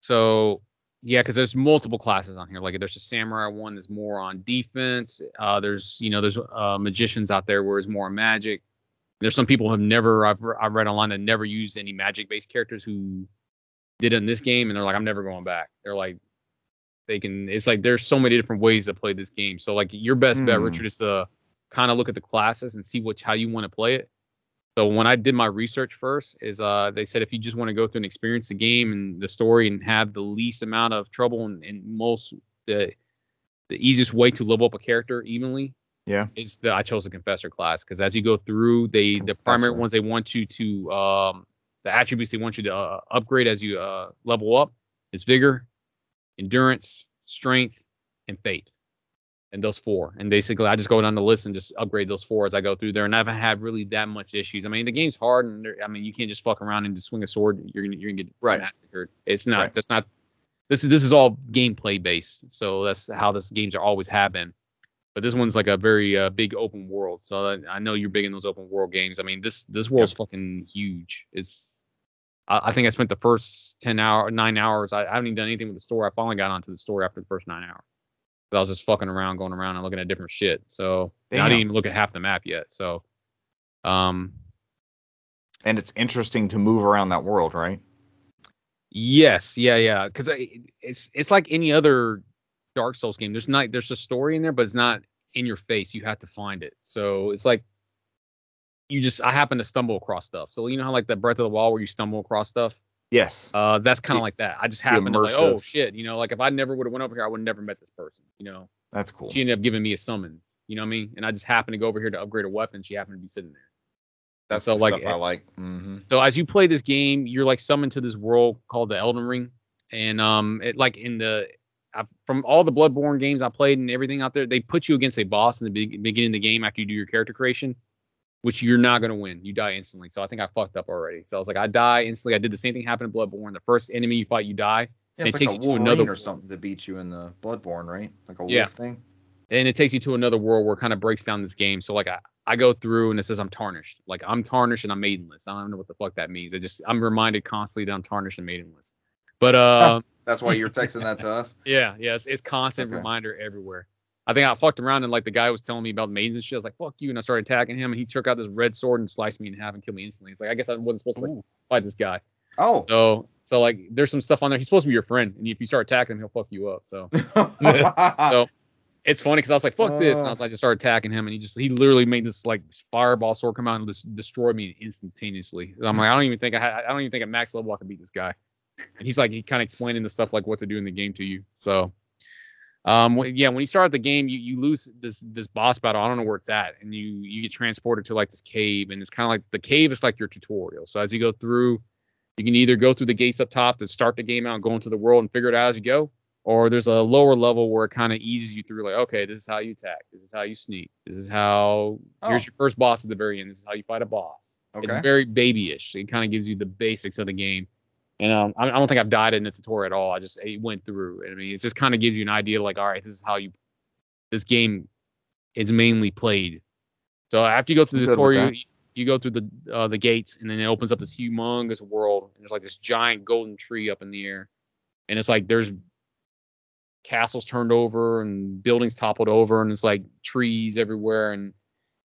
so yeah, because there's multiple classes on here. Like there's a samurai one that's more on defense. Uh, there's you know there's uh, magicians out there where it's more magic. There's some people who have never I've, I've read online that never used any magic based characters who did it in this game and they're like I'm never going back. They're like they can it's like there's so many different ways to play this game. So like your best bet, Hmm. Richard, is to kind of look at the classes and see which how you want to play it. So when I did my research first, is uh they said if you just want to go through and experience the game and the story and have the least amount of trouble and, and most the the easiest way to level up a character evenly Yeah. is that I chose the confessor class because as you go through, they the primary ones they want you to um the attributes they want you to uh, upgrade as you uh level up is vigor, endurance, strength, and fate. And those four. And basically I just go down the list and just upgrade those four as I go through there. And I haven't had really that much issues. I mean the game's hard and I mean you can't just fuck around and just swing a sword. You're gonna you're gonna get Right. massacred. It's not Right. that's not this is this is all gameplay based. So that's how this games are always have been but this one's like a very uh, big open world. So I, I know you're big in those open world games. I mean, this this world's fucking huge. It's I, I think I spent the first ten hour nine hours. I, I haven't even done anything with the story. I finally got onto the story after the first nine hours. I was just fucking around, going around and looking at different shit. So I didn't even look at half the map yet. So um And it's interesting to move around that world, right? Yes, yeah, yeah. Because it's it's like any other Dark Souls game. There's not there's a story in there, but it's not in your face. You have to find it. So it's like you just I happen to stumble across stuff. So you know how like the Breath of the Wild where you stumble across stuff. Yes. Uh, that's kind of like that. I just happened to like, oh shit, you know, like if I never would have went over here, I would never met this person. You know, That's cool. she ended up giving me a summons. You know what I mean? And I just happened to go over here to upgrade a weapon. She happened to be sitting there. That's so, the like, stuff I like. hmm So as you play this game, you're like summoned to this world called the Elden Ring, and um, it like in the I, from all the Bloodborne games I played and everything out there, they put you against a boss in the be- beginning of the game after you do your character creation, which you're not gonna win. You die instantly. So I think I fucked up already. So I was like, I die instantly. I did the same thing happened in Bloodborne. The first enemy you fight, you die. Yeah, It it's takes like you a to another or something to beat you in the Bloodborne, right? Like a wolf Yeah. thing. and it takes you to another world where it kind of breaks down this game. So like I, I go through and it says I'm tarnished. Like I'm tarnished and I'm maidenless. I don't know what the fuck that means. I just I'm reminded constantly that I'm tarnished and maidenless. But uh, That's why you're texting that to us. yeah, yeah, it's, it's constant Okay. reminder everywhere. I think I fucked around and like the guy was telling me about maidens and shit. I was like, fuck you, and I started attacking him, and he took out this red sword and sliced me in half and killed me instantly. It's like I guess I wasn't supposed to like, fight this guy. Oh. So so like there's some stuff on there. He's supposed to be your friend, and if you start attacking him, he'll fuck you up. So so it's funny because I was like, fuck this, and I Uh. was like, I just started attacking him, and he just he literally made this like fireball sword come out and just destroy me instantaneously. I'm like, I don't even think I had, I don't even think at max level I can beat this guy. And he's like, he kind of explaining the stuff like what to do in the game to you. So, um, yeah, when you start the game, you you lose this this boss battle. I don't know where it's at, and you you get transported to like this cave, and it's kind of like the cave is like your tutorial. So as you go through, you can either go through the gates up top to start the game out and go into the world and figure it out as you go, or there's a lower level where it kind of eases you through like okay this is how you attack this is how you sneak this is how here's Oh. your first boss at the very end this is how you fight a boss Okay. it's very babyish it kind of gives you the basics of the game and um, I, I don't think i've died in the tutorial at all. I just it went through. I mean it just kind of gives you an idea like all right this is how you this game is mainly played. So after you go through the I'm good with tutorial you, you go through the uh, the gates and then it opens up this humongous world and there's like this giant golden tree up in the air. And it's like there's castles turned over and buildings toppled over and it's like trees everywhere and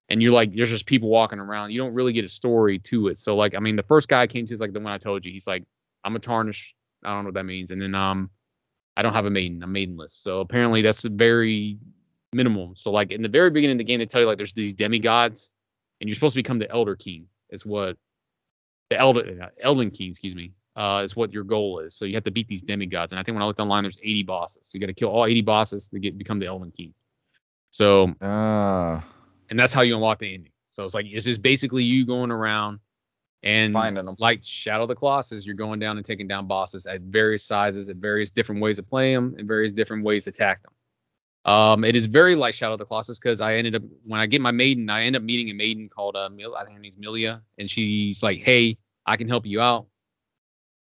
and you're like there's just people walking around. You don't really get a story to it. So like i mean the first guy i came to is like the one i told you. He's like i'm a tarnish i don't know what that means and then um i don't have a maiden i'm maidenless so apparently that's very minimal. so like in the very beginning of the game they tell you like there's these demigods and you're supposed to become the elder king is what the elder uh, elden king excuse me uh, is what your goal is. So you have to beat these demigods. And I think when I looked online, there's 80 bosses. So you got to kill all 80 bosses to get become the Elven King. So Uh, and that's how you unlock the ending. So it's like it's just basically you going around and finding them. like Shadow of the Colossus, you're going down and taking down bosses at various sizes, at various different ways to play them, and various different ways to attack them. Um, it is very like Shadow of the Colossus because I ended up when I get my maiden, I end up meeting a maiden called uh, Mil- I think her name's Milia, and she's like, "Hey, I can help you out.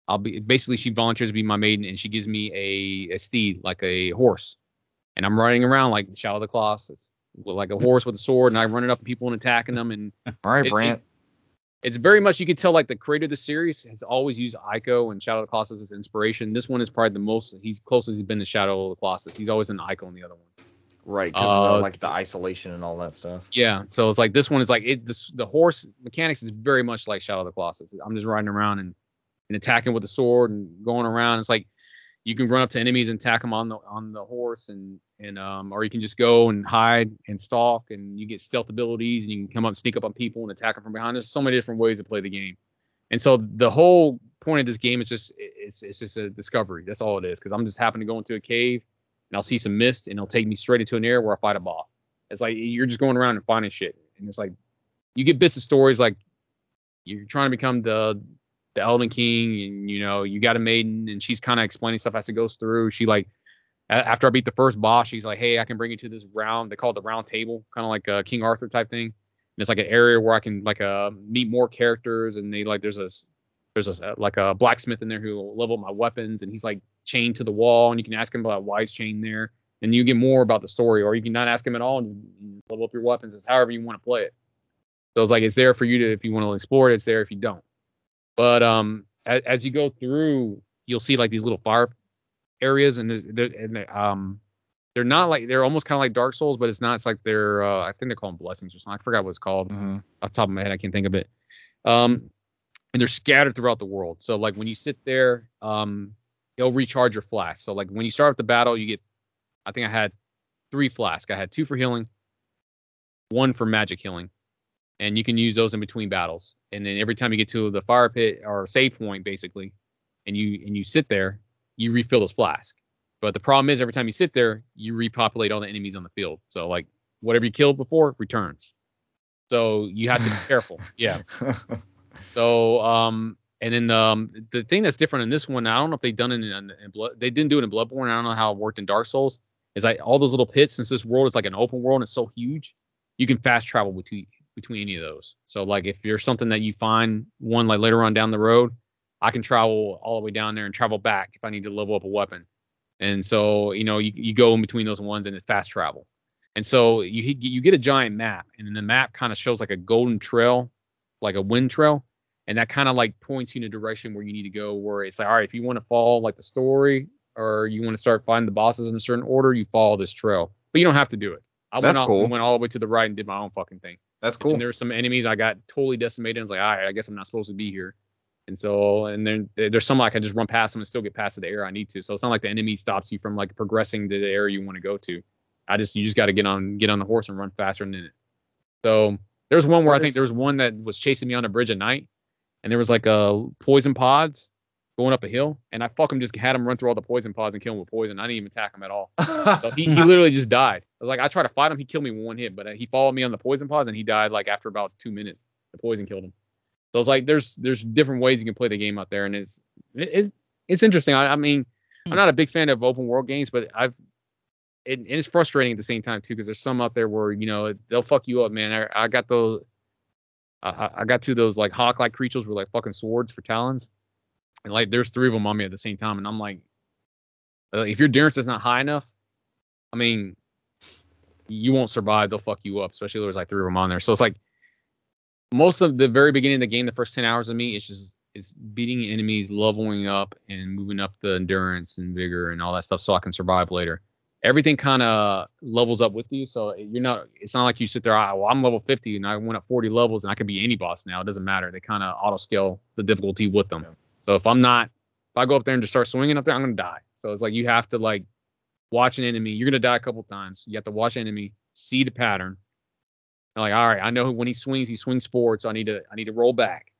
I'll be basically she volunteers to be my maiden, and she gives me a, a steed like a horse, and I'm riding around like Shadow of the Colossus, like a horse with a sword, and I'm running up to people and attacking them, and All right, it- Brant. It's very much you can tell like the creator of the series has always used Ico and Shadow of the Colossus as inspiration. This one is probably the most he's closest he's been to Shadow of the Colossus. He's always in Ico in the other one. right, because uh, like the isolation and all that stuff. Yeah, so it's like this one is like it. This, the horse mechanics is very much like Shadow of the Colossus. I'm just riding around and, and attacking with the sword and going around. It's like you can run up to enemies and attack them on the on the horse and and um or you can just go and hide and stalk and you get stealth abilities and you can come up sneak up on people and attack them from behind. There's so many different ways to play the game, and so the whole point of this game is just it's it's just a discovery. That's all it is. Because I'm just happen to go into a cave and I'll see some mist and it'll take me straight into an area where I fight a boss. It's like you're just going around and finding shit, and it's like you get bits of stories like you're trying to become the the Elden King, and you know you got a maiden, and she's kind of explaining stuff as it goes through. She like after I beat the first boss, she's like, hey, I can bring you to this round. They call it the round table, kind of like a King Arthur type thing. And it's like an area where I can like uh meet more characters, and they like there's a there's a like a blacksmith in there who will level my weapons, and he's like chained to the wall, and you can ask him about why he's chained there and you get more about the story, or you can not ask him at all and just level up your weapons. It's however you want to play it. So it's like it's there for you to if you want to explore it. It's there if you don't. But um, as, as you go through, you'll see like these little fire areas, and they're and they, um, they're not like they're almost kind of like Dark Souls, but it's not. It's like they're uh, I think they're called blessings or something. I forgot what it's called Mm-hmm. off the top of my head, I can't think of it. Um, and they're scattered throughout the world. So like when you sit there, um, it'll recharge your flask. So like when you start up the battle, you get, I think I had three flasks. I had two for healing, one for magic healing, and you can use those in between battles. And then every time you get to the fire pit or save point, basically, and you and you sit there, you refill this flask. But the problem is every time you sit there, you repopulate all the enemies on the field. So like whatever you killed before returns. So you have to be careful. Yeah. So um and then um the thing that's different in this one, I don't know if they've done it in, in, in blood. They didn't do it in Bloodborne. I don't know how it worked in Dark Souls. Is like all those little pits. Since this world is like an open world and it's so huge, you can fast travel between between any of those. So like if you're something that you find one like later on down the road, I can travel all the way down there and travel back if I need to level up a weapon. And so you know you, you go in between those ones and it's fast travel. And so you you get a giant map, and then the map kind of shows like a golden trail, like a wind trail, and that kind of like points you in a direction where you need to go. Where it's like, all right, if you want to follow like the story, or you want to start finding the bosses in a certain order, you follow this trail, but you don't have to do it. I That's went all, cool. went all the way to the right and did my own fucking thing. That's cool. And there were some enemies I got totally decimated. And I was like, all right, I guess I'm not supposed to be here. And so, and then there's some like I can just run past them and still get past to the area I need to. So it's not like the enemy stops you from like progressing to the area you want to go to. I just you just got to get on get on the horse and run faster than it. So there's one where I think there was one that was chasing me on a bridge at night, and there was like a poison pods going up a hill, and I fucking just had him run through all the poison pods and kill him with poison. I didn't even attack him at all. So he, he literally just died. I was like, I tried to fight him, he killed me with one hit, but uh, he followed me on the poison pods and he died like after about two minutes. The poison killed him. So it's like there's there's different ways you can play the game out there, and it's it's it's interesting. I, I mean, I'm not a big fan of open world games, but I've it, and it's frustrating at the same time too because there's some out there where you know they'll fuck you up, man. I, I got those. I- I, I got two of those like hawk-like creatures with like fucking swords for talons, and like there's three of them on me at the same time, and I'm like, uh, if your endurance is not high enough, I mean, you won't survive. They'll fuck you up, especially if there's like three of them on there. So it's like most of the very beginning of the game, the first ten hours of me, it's just it's beating enemies, leveling up, and moving up the endurance and vigor and all that stuff, so I can survive later. Everything kind of levels up with you, so you're not. It's not like you sit there. "Ah, well, I'm level 50 and I went up 40 levels and I could be any boss now. It doesn't matter. They kind of auto scale the difficulty with them. Yeah. So if I'm not, if I go up there and just start swinging up there, I'm gonna die. So it's like you have to like watch an enemy. You're gonna die a couple times. You have to watch an enemy, see the pattern. And like, all right, I know when he swings, he swings forward, so I need to I need to roll back.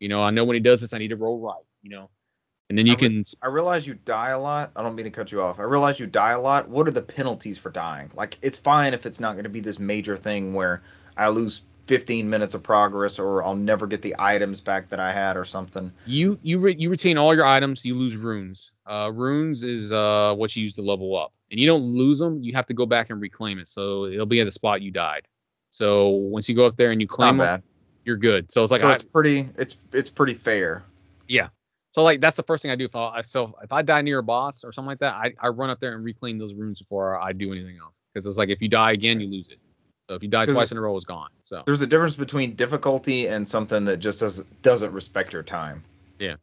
You know, I know when he does this, I need to roll right. You know, and then you I can I realize you die a lot. I don't mean to cut you off. I realize you die a lot. What are the penalties for dying? Like, it's fine if it's not going to be this major thing where I lose 15 minutes of progress or I'll never get the items back that I had or something. you you re- you retain all your items. You lose runes. Uh, runes is uh what you use to level up, and you don't lose them. You have to go back and reclaim it. So it'll be at the spot you died. So once you go up there and you claim it, you're good. So it's like so I, it's pretty. It's it's pretty fair. Yeah. So like that's the first thing I do. If I so if I die near a boss or something like that, I, I run up there and reclaim those runes before I do anything else. Because it's like if you die again, you lose it. So if you die twice in a row, it's gone. So There's a difference between difficulty and something that just doesn't doesn't respect your time. Yeah,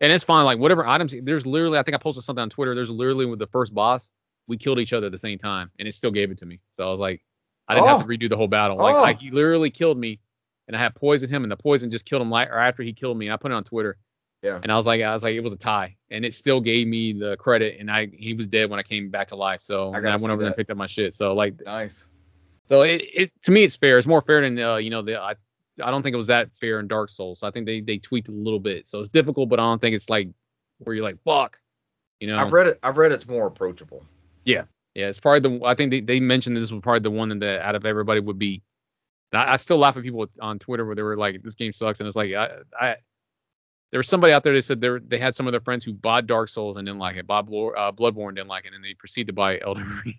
and it's fine. Like whatever items, there's literally I think I posted something on Twitter. There's literally with the first boss, we killed each other at the same time, and it still gave it to me. So I was like, I didn't have to Oh. redo the whole battle. Like, Oh. like he literally killed me, and I had poisoned him, and the poison just killed him. Like or after he killed me, And I put it on Twitter. Yeah. And I was like, I was like, it was a tie, and it still gave me the credit, and I he was dead when I came back to life. So I I went over there and picked up my shit. So like, Nice. So it, it to me it's fair. It's more fair than uh, you know the I I don't think it was that fair in Dark Souls. I think they they tweaked a little bit. So it's difficult, but I don't think it's like where you're like fuck. You know. I've read it. I've read it's more approachable. yeah, yeah. it's probably the I think they, they mentioned this was probably the one that out of everybody would be. I, I still laugh at people on Twitter where they were like, "This game sucks," and it's like I, I there was somebody out there that said they they had some of their friends who bought Dark Souls and didn't like it, bought uh, Bloodborne didn't like it, and they proceed to buy Elden Ring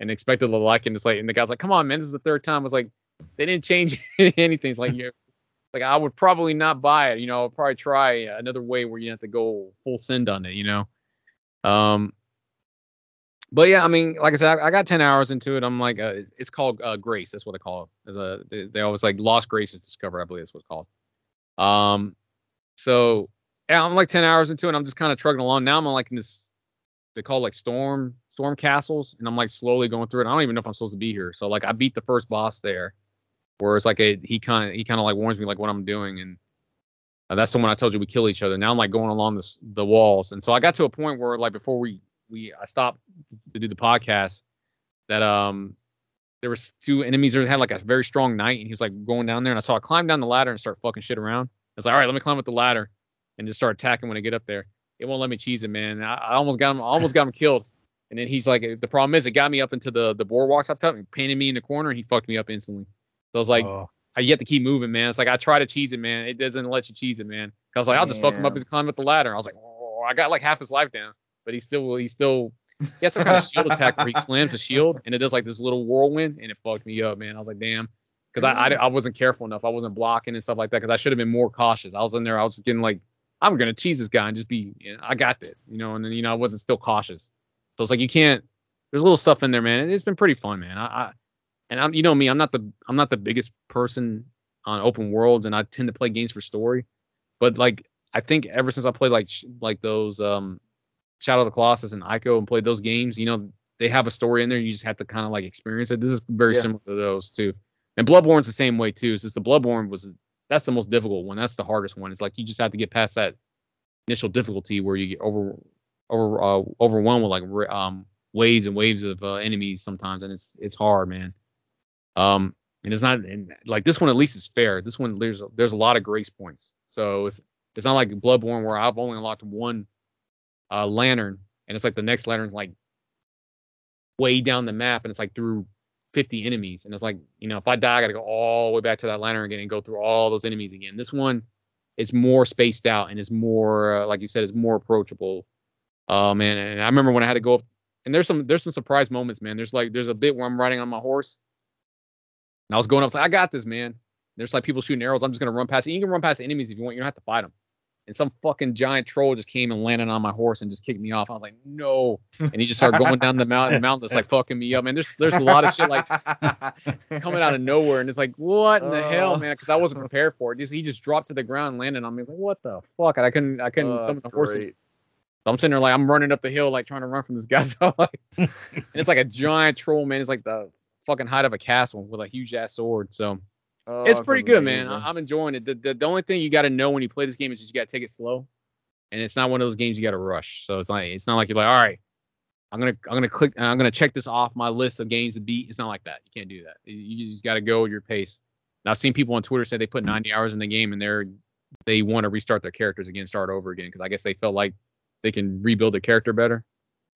and expected like. And it's like, and the guy's like, "Come on, man, this is the third time." I was like, they didn't change anything. It's like you. Like I would probably not buy it, you know. I'd probably try another way where you have to go full send on it, you know. Um, but yeah, I mean, like I said, I, I got 10 hours into it. I'm like, uh, it's, it's called uh, Grace. That's what they call it. As a, they, they always like Lost Grace is discovered. I believe that's what it's called. Um, so yeah, I'm like 10 hours into it. I'm just kind of trucking along. Now I'm like in this, they call it like storm, storm castles, and I'm like slowly going through it. I don't even know if I'm supposed to be here. So like I beat the first boss there, where it's like a he kind of he kind of like warns me like what I'm doing, and uh, that's the one I told you we kill each other. Now I'm like going along this, the walls, and so I got to a point where like before we we I stopped to do the podcast that um there was two enemies that had like a very strong knight, and he was like going down there, and I saw I climb down the ladder and start fucking shit around. I was like, all right, let me climb up the ladder and just start attacking when I get up there. It won't let me cheese it, man. I, I almost got him, I almost got him killed. And then he's like, the problem is, it got me up into the the boardwalks up top and painted me in the corner, and he fucked me up instantly. So I was like, Oh. I you have to keep moving, man. It's like I try to cheese it, man. It doesn't let you cheese it, man. I was like I'll just fuck him up he climbed up the ladder. I was like, oh, I got like half his life down, but he still he still he has some kind of shield attack where he slams the shield and it does like this little whirlwind and it fucked me up, man. I was like, damn, because I, I mm. I wasn't careful enough. I wasn't blocking and stuff like that because I should have been more cautious. I was in there, I was just getting like, I'm gonna cheese this guy and just be, you know, I got this, you know. And then you know I wasn't still cautious. So it's like you can't. There's a little stuff in there, man. It's been pretty fun, man. I, I and I'm you know me, I'm not the I'm not the biggest person on open worlds, and I tend to play games for story. But like I think ever since I played like like those um Shadow of the Colossus and Ico and played those games, you know, they have a story in there. You just have to kind of like experience it. This is very Yeah. similar to those too. And Bloodborne's the same way too. It's just the Bloodborne was that's the most difficult one. That's the hardest one. It's like you just have to get past that initial difficulty where you get over over uh, overwhelmed with like um waves and waves of uh, enemies sometimes, and it's it's hard, man. Um, and it's not and like this one at least is fair. This one there's there's a lot of grace points, so it's it's not like Bloodborne where I've only unlocked one uh lantern, and it's like the next lantern's like way down the map, and it's like through 50 enemies, and it's like you know if I die, I gotta go all the way back to that lantern again and go through all those enemies again. This one is more spaced out and is more uh, like you said is more approachable. Um, oh man, and I remember when I had to go up, and there's some there's some surprise moments, man. There's like there's a bit where I'm riding on my horse, and I was going up, like I got this, man. There's like people shooting arrows. I'm just gonna run past it. You can run past enemies if you want. You don't have to fight them. And some fucking giant troll just came and landed on my horse and just kicked me off. I was like, no. And he just started going down the mountain, the mountain that's like fucking me up. Man, there's there's a lot of shit like coming out of nowhere, and it's like, what in the hell, Oh. man? Because I wasn't prepared for it. Just, he just dropped to the ground and landed on me. It's like, what the fuck? And I couldn't, I couldn't oh, come that's the horse. Great. So I'm sitting there like I'm running up the hill, like trying to run from this guy. So like, and it's like a giant troll, man. It's like the fucking height of a castle with a huge ass sword. So Oh, it's that's pretty good, man. I, I'm enjoying it. The, the the only thing you got to know when you play this game is just you got to take it slow, and it's not one of those games you got to rush. So it's like it's not like you're like, all right, I'm gonna I'm gonna click, I'm gonna check this off my list of games to beat. It's not like that. You can't do that. You- You just got to go at your pace. And I've seen people on Twitter say they put 90 hours in the game and they're they want to restart their characters again, start over again, because I guess they felt like they can rebuild the character better.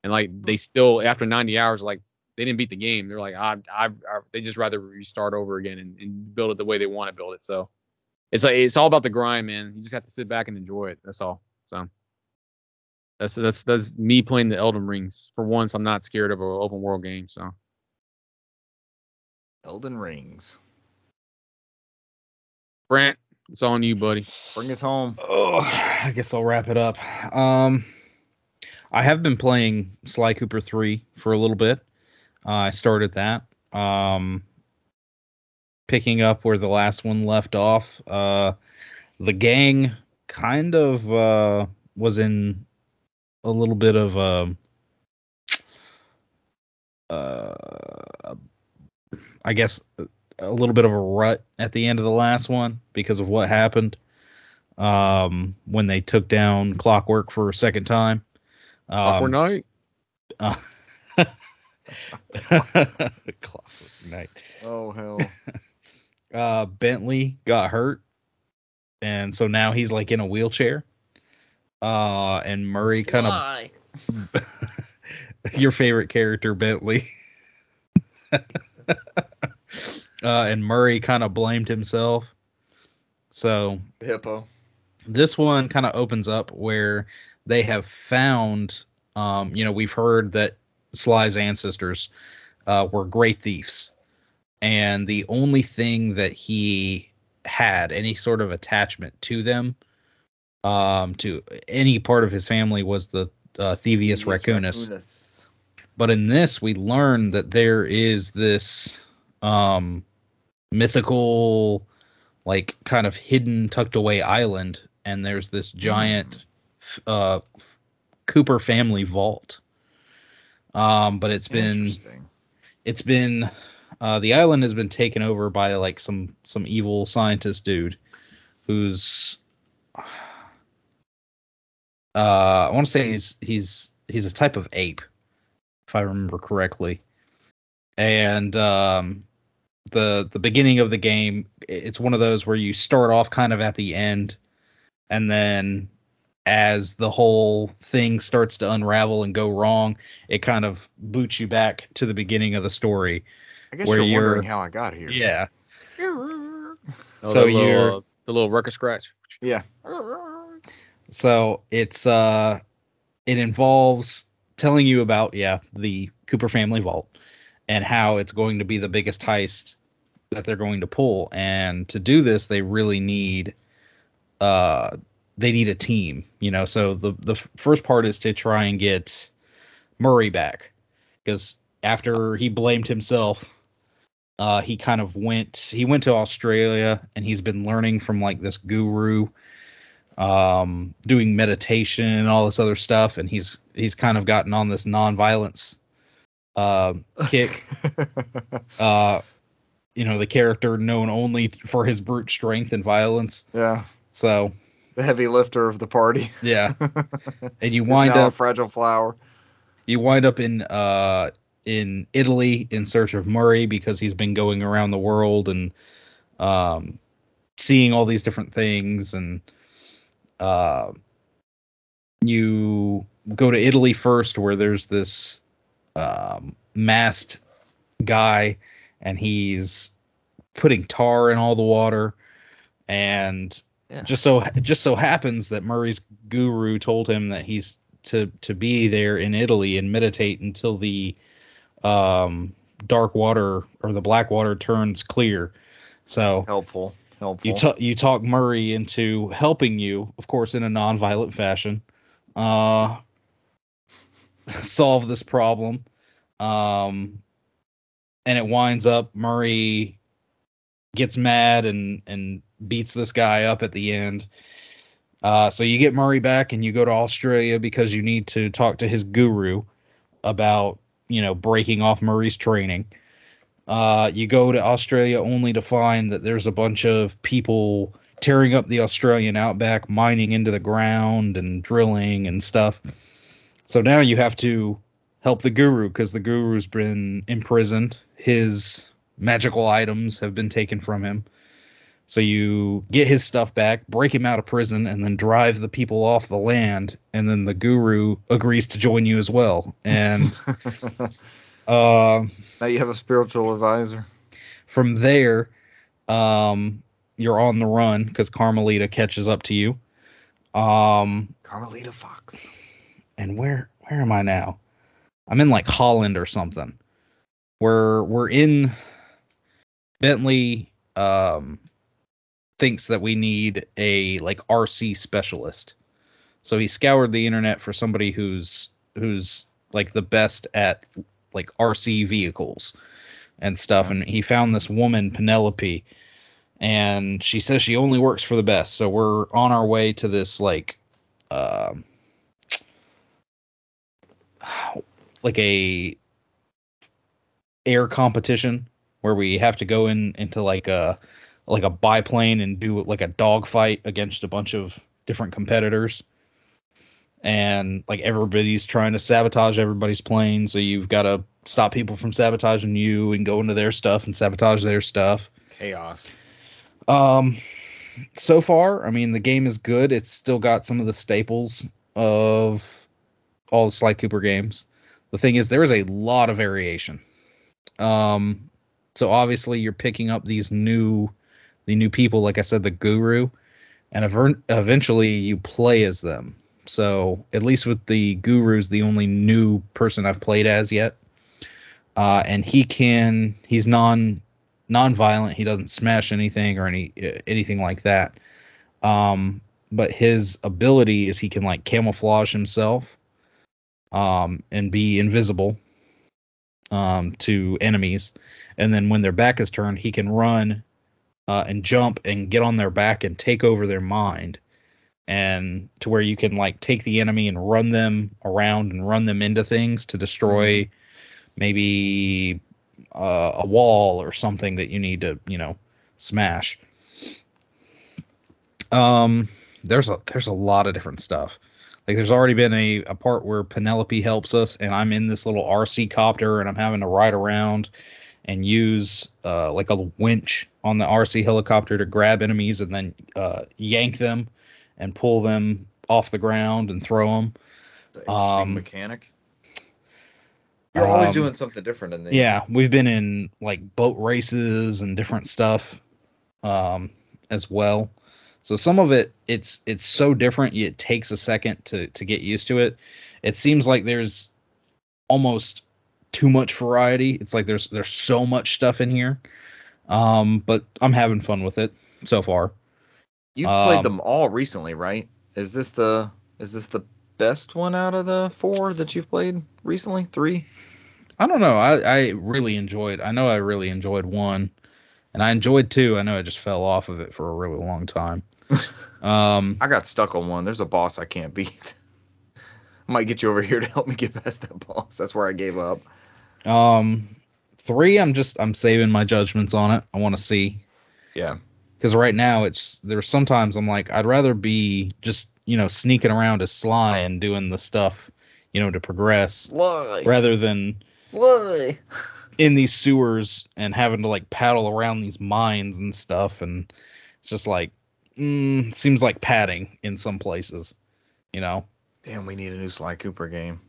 And like they still after 90 hours, like they didn't beat the game. They're like, I, I, I they just rather restart over again and, and build it the way they want to build it. So it's like it's all about the grind, man. You just have to sit back and enjoy it. That's all. So that's that's that's me playing the Elden Rings. For once, I'm not scared of an open world game. So Elden Rings. Brant, it's on you, buddy. Bring us home. Oh, I guess I'll wrap it up. Um, I have been playing Sly Cooper 3 for a little bit. Uh, I started that. Um, picking up where the last one left off. Uh, the gang kind of uh, was in a little bit of um uh, I guess a little bit of a rut at the end of the last one because of what happened um, when they took down Clockwork for a second time. Awkward Um, night. uh, Clockwork Knight. Oh hell. Uh, Bentley got hurt, and so now he's like in a wheelchair. Uh, and Murray kind of your favorite character, Bentley. Uh, and Murray kind of blamed himself. So hippo. this one kind of opens up where they have found um you know we've heard that sly's ancestors uh were great thieves and the only thing that he had any sort of attachment to them um to any part of his family was the uh, thievius raccoonus but in this we learn that there is this um mythical like kind of hidden tucked away island and there's this giant uh cooper family vault. Um but it's been it's been uh the island has been taken over by like some some evil scientist dude who's uh i want to say he's he's he's a type of ape if i remember correctly. And um the the beginning of the game it's one of those where you start off kind of at the end and then as the whole thing starts to unravel and go wrong it kind of boots you back to the beginning of the story I guess where you're you're- wondering how I got here. yeah Oh, so the little, you're uh, the little record scratch. Yeah. so it's uh it involves telling you about yeah the cooper family vault and how it's going to be the biggest heist that they're going to pull. And to do this they really need uh they need a team you know? So the the first part is to try and get murray back because after he blamed himself uh, he kind of went he went to Australia and he's been learning from like this guru um doing meditation and all this other stuff. And he's he's kind of gotten on this non-violence uh, kick uh you know the character known only for his brute strength and violence yeah. so The heavy lifter of the party. yeah and you wind now a up fragile flower. you wind up in uh in Italy in search of Murray because he's been going around the world and um seeing all these different things and uh you go to Italy first where there's this um masked guy and he's putting tar in all the water and Yeah. just so just so happens that Murray's guru told him that he's to to be there in Italy and meditate until the um dark water or the black water turns clear. So Helpful. Helpful. you talk you talk Murray into helping you, of course, in a non-violent fashion, uh, solve this problem. Um, and it winds up Murray gets mad and and beats this guy up at the end. Uh, so you get Murray back and you go to Australia because you need to talk to his guru about you know breaking off Murray's training. Uh, you go to Australia only to find that there's a bunch of people tearing up the Australian outback, mining into the ground and drilling and stuff. So now you have to help the guru because the guru's been imprisoned. His magical items have been taken from him. So you get his stuff back, break him out of prison, and then drive the people off the land. And then the guru agrees to join you as well. And uh, now you have a spiritual advisor. from there, um, you're on the run because Carmelita catches up to you. Um, Carmelita Fox. And where where am I now? I'm in like Holland or something. We're we're in Bentley um thinks that we need a like RC specialist. So he scoured the internet for somebody who's who's like the best at like RC vehicles and stuff and he found this woman Penelope and she says she only works for the best. So we're on our way to this like um like a air competition where we have to go in into like a like a biplane and do like a dogfight against a bunch of different competitors and like everybody's trying to sabotage everybody's plane so you've got to stop people from sabotaging you and go into their stuff and sabotage their stuff Chaos. um, so far, I mean, the game is good. It's still got some of the staples of all the Sly Cooper games. The thing is, there is a lot of variation. Um, so obviously, you're picking up these new, the new people, like I said, the Guru, and ever- eventually you play as them. So at least with the Guru's the only new person I've played as yet. Uh, and he can, he's non non-violent. He doesn't smash anything or any uh, anything like that. Um, but his ability is he can like camouflage himself, um, and be invisible, um, to enemies. And then when their back is turned, he can run, uh, and jump and get on their back and take over their mind, and to where you can like take the enemy and run them around and run them into things to destroy, maybe uh, a wall or something that you need to you know smash. Um there's a there's a lot of different stuff like there's already been a, a part where penelope helps us and i'm in this little rc copter and i'm having to ride around and use uh, like a winch on the rc helicopter to grab enemies and then uh, yank them and pull them off the ground and throw them Um, mechanic. You're always um, doing something different in these. Yeah, we've been in like boat races and different stuff um as well. So some of it it's it's so different it takes a second to to get used to it. It seems like there's almost too much variety. It's like there's there's so much stuff in here. Um but I'm having fun with it so far. You've Um, played them all recently, right? Is this the is this the best one out of the four that you've played recently? Three? I don't know. I I really enjoyed. I know I really enjoyed one, and I enjoyed two. I know I just fell off of it for a really long time. um, I got stuck on one. There's a boss I can't beat. I might get you over here to help me get past that boss. That's where I gave up. um, three. I'm just I'm saving my judgments on it. I want to see. Yeah. because right now it's there's sometimes I'm like I'd rather be just you know sneaking around as Sly and doing the stuff you know to progress Sly. rather than Sly. in these sewers and having to like paddle around these mines and stuff and it's just like mm, seems like padding in some places you know Damn, we need a new Sly Cooper game.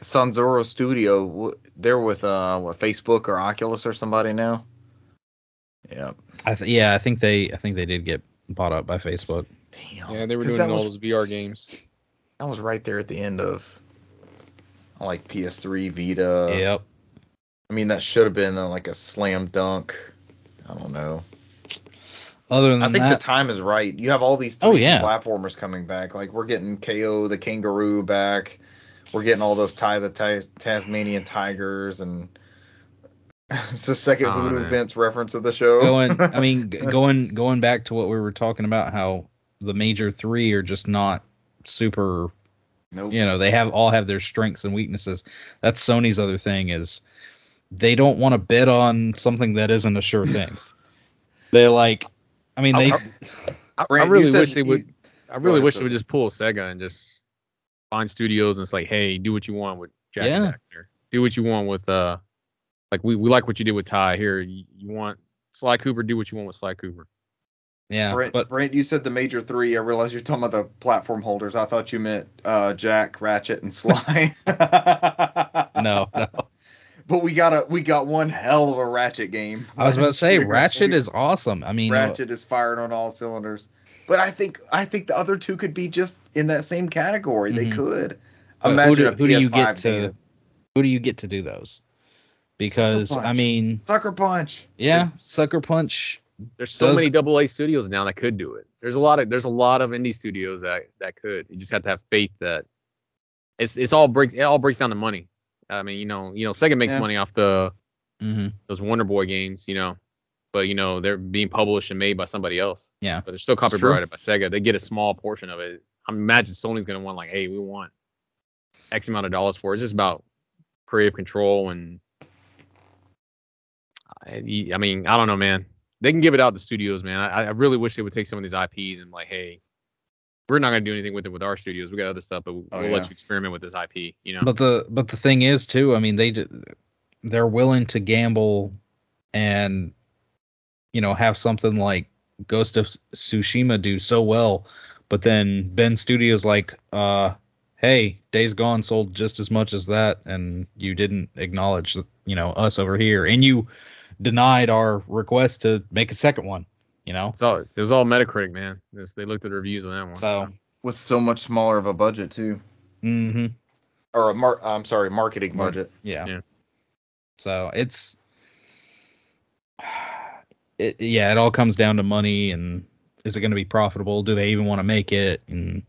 Sanzaru Studio, they're with uh what Facebook or Oculus or somebody now. Yeah. I th- yeah I think they I think they did get bought up by Facebook Damn. Yeah, they were doing all was, those VR games. That was right there at the end of like PS3, Vita. yep I mean, that should have been uh, like a slam dunk. I don't know. other than I think that the time is right. You have all these Oh, 3D yeah. platformers coming back. Like we're getting Kao the Kangaroo back. We're getting all those Ty the Tas- Tasmanian Tigers and it's the second Oh, Voodoo man. Vince reference of the show. going i mean going going back to what we were talking about how the major three are just not super nope. you know they have all have their strengths and weaknesses that's sony's other thing is they don't want to bet on something that isn't a sure thing they like i mean they I, I Brant, you really wish they you- would. I really wish they would just pull Sega and just find studios and it's like, hey, do what you want with Jak Yeah. Daxter. Do what you want with uh, like we, we like what you did with Ty. Here, you, you want Sly Cooper, do what you want with Sly Cooper. yeah Brent, but Brent, you said the major three. I realized you're talking about the platform holders. I thought you meant uh, Jak, Ratchet, and Sly. no, no But we got a we got one hell of a Ratchet game. i was about to say Ratchet ratchet is awesome i mean Ratchet is firing on all cylinders. But I think I think the other two could be just in that same category. They Mhm. could. But Imagine who a do, who do you PS5 get to game. who do you get to do those because i mean Sucker Punch. yeah sucker punch There's so Does- many double A studios now that could do it. There's a lot of there's a lot of indie studios that that could. You just have to have faith that it's it's all breaks it all breaks down to money. I mean, you know, you know, Sega makes Yeah. money off the hmm those Wonder Boy games, you know, but you know they're being published and made by somebody else. Yeah. but they're still copyrighted by Sega. They get a small portion of it. I imagine Sony's gonna want like, hey, we want X amount of dollars for it. It's just about creative control and I, I mean, I don't know, man. They can give it out to studios, man. I, I really wish they would take some of these IPs and like, hey, we're not gonna do anything with it with our studios. We got other stuff, but we'll Oh, let yeah. you experiment with this IP. You know, But the but the thing is too, I mean they they're willing to gamble and you know have something like Ghost of Tsushima do so well, but then Bend Studios like uh hey, Days Gone sold just as much as that and you didn't acknowledge you know us over here and you denied our request to make a second one, you know? it's all it was all Metacritic, man. It's- they looked at the reviews on that one. So, With so much smaller of a budget too. mhm. Or a mar- I'm sorry, marketing Mar- budget. Yeah. Yeah. So it's it yeah, it all comes down to money and is it going to be profitable? Do they even want to make it? And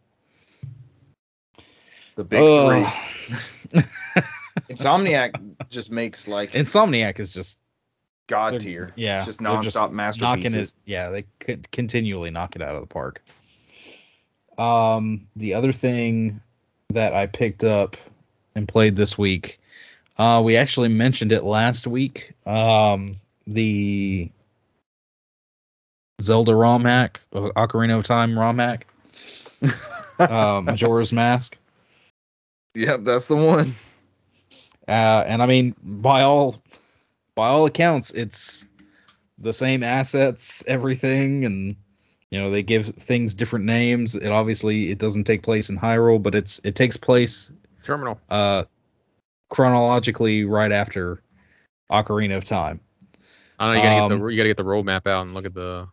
The big Ugh. three. Insomniac just makes like Insomniac is just god tier. yeah, It's just just nonstop it. masterpieces. Yeah, they could continually knock it out of the park. Um, the other thing that I picked up and played this week, uh, we actually mentioned it last week. Um, the Zelda ROM hack, uh, Ocarina of Time ROM hack, uh, Majora's Mask. Yep, that's the one. Uh, and I mean, by all by all accounts, it's the same assets, everything, and you know they give things different names. It obviously it doesn't take place in Hyrule, but it's it takes place Termina. uh, chronologically right after Ocarina of Time. I know you gotta get Um, the you gotta get the roadmap out and look at the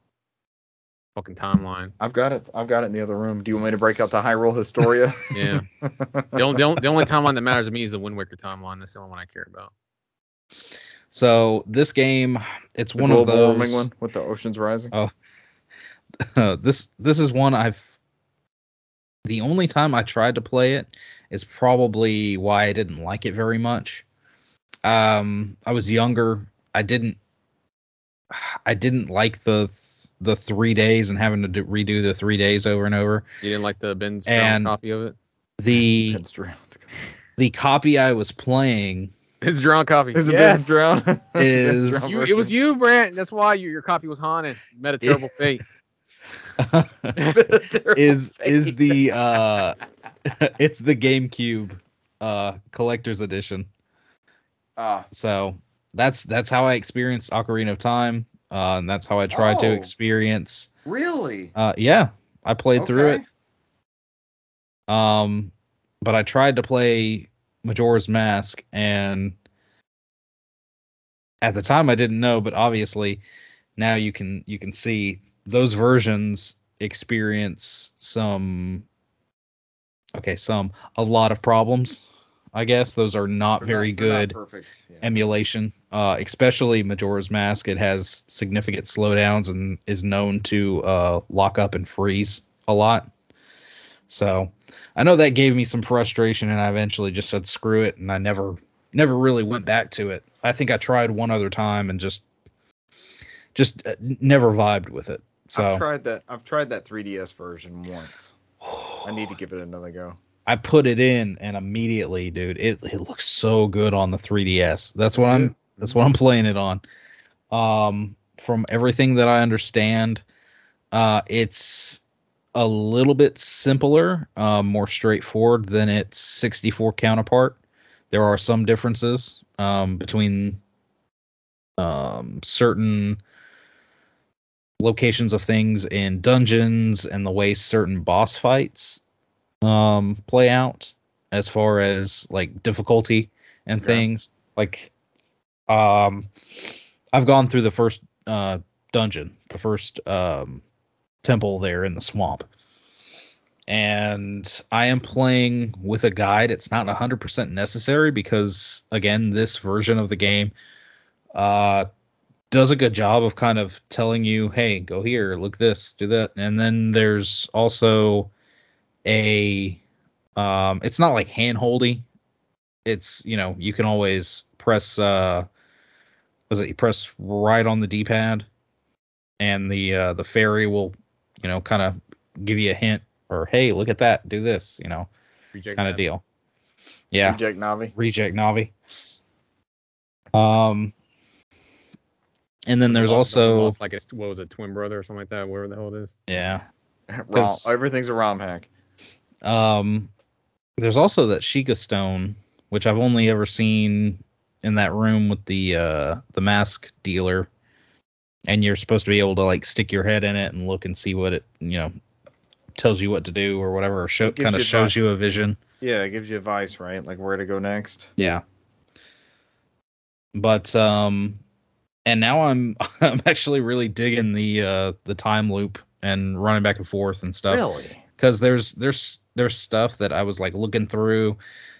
fucking timeline. I've got it. I've got it in the other room. Do you want me to break out the Hyrule Historia? Yeah. the, only, the, only, the only timeline that matters to me is the Wind Waker timeline. That's the only one I care about. So this game, it's The one of global warming one with the oceans rising. Oh. this this is one I've. The only time I tried to play it is probably why I didn't like it very much. um I was younger. I didn't I didn't like the the three days and having to do, redo the three days over and over. You didn't like the Ben And- copy of it? The the copy I was playing It's drawn copy. Is it yes. Ben? Is- Ben's You, it was you, Brant. That's why you, your copy was haunted. You met a terrible fate. is is the uh it's the GameCube uh collector's edition. Ah, So that's that's how I experienced Ocarina of Time. Uh, and that's how I tried to Oh. experience. really? Uh, yeah, I played through it. Um, but I tried to play Majora's Mask, and at the time I didn't know, but obviously now you can you can see those versions experience some okay some a lot of problems. I guess those are not They're very not- they're not good perfect. Yeah. emulation, uh, especially Majora's Mask. It has significant slowdowns and is known to uh, lock up and freeze a lot. So I know that gave me some frustration, and I eventually just said screw it, and I never never really went back to it. I think I tried one other time and just just uh, never vibed with it. So I've tried that. I've tried that 3DS version once. I need to give it another go. I put it in and immediately, dude, it, it looks so good on the 3DS. That's what I'm that's what I'm playing it on. Um from everything that I understand, uh it's a little bit simpler, uh, more straightforward than its 64 counterpart. There are some differences um between um certain locations of things in dungeons and the way certain boss fights um play out as far as like difficulty and Yeah. things like um i've gone through the first uh dungeon the first um temple there in the swamp. And i am playing with a guide. It's not 100% necessary because again this version of the game uh does a good job of kind of telling you hey go here look this do that. And then there's also a um it's not like hand holdy it's you know you can always press uh was it you press right on the d-pad and the uh the fairy will you know kind of give you a hint or hey look at that do this you know Reject kind of deal yeah Reject Navi. reject navi um and then there's Lost- also lost like it's what was it, twin brother or something like that, whatever the hell it is. yeah ROM, everything's a ROM hack. Um, there's also that Sheikah stone, which I've only ever seen in that room with the uh the mask dealer, and you're supposed to be able to like stick your head in it and look and see what it you know tells you what to do or whatever, or show kind of you shows advice. you a vision. Yeah, it gives you advice, right? Like where to go next. Yeah. But um, and now I'm I'm actually really digging the uh the time loop and running back and forth and stuff. Really? because there's there's there's stuff that I was like looking through,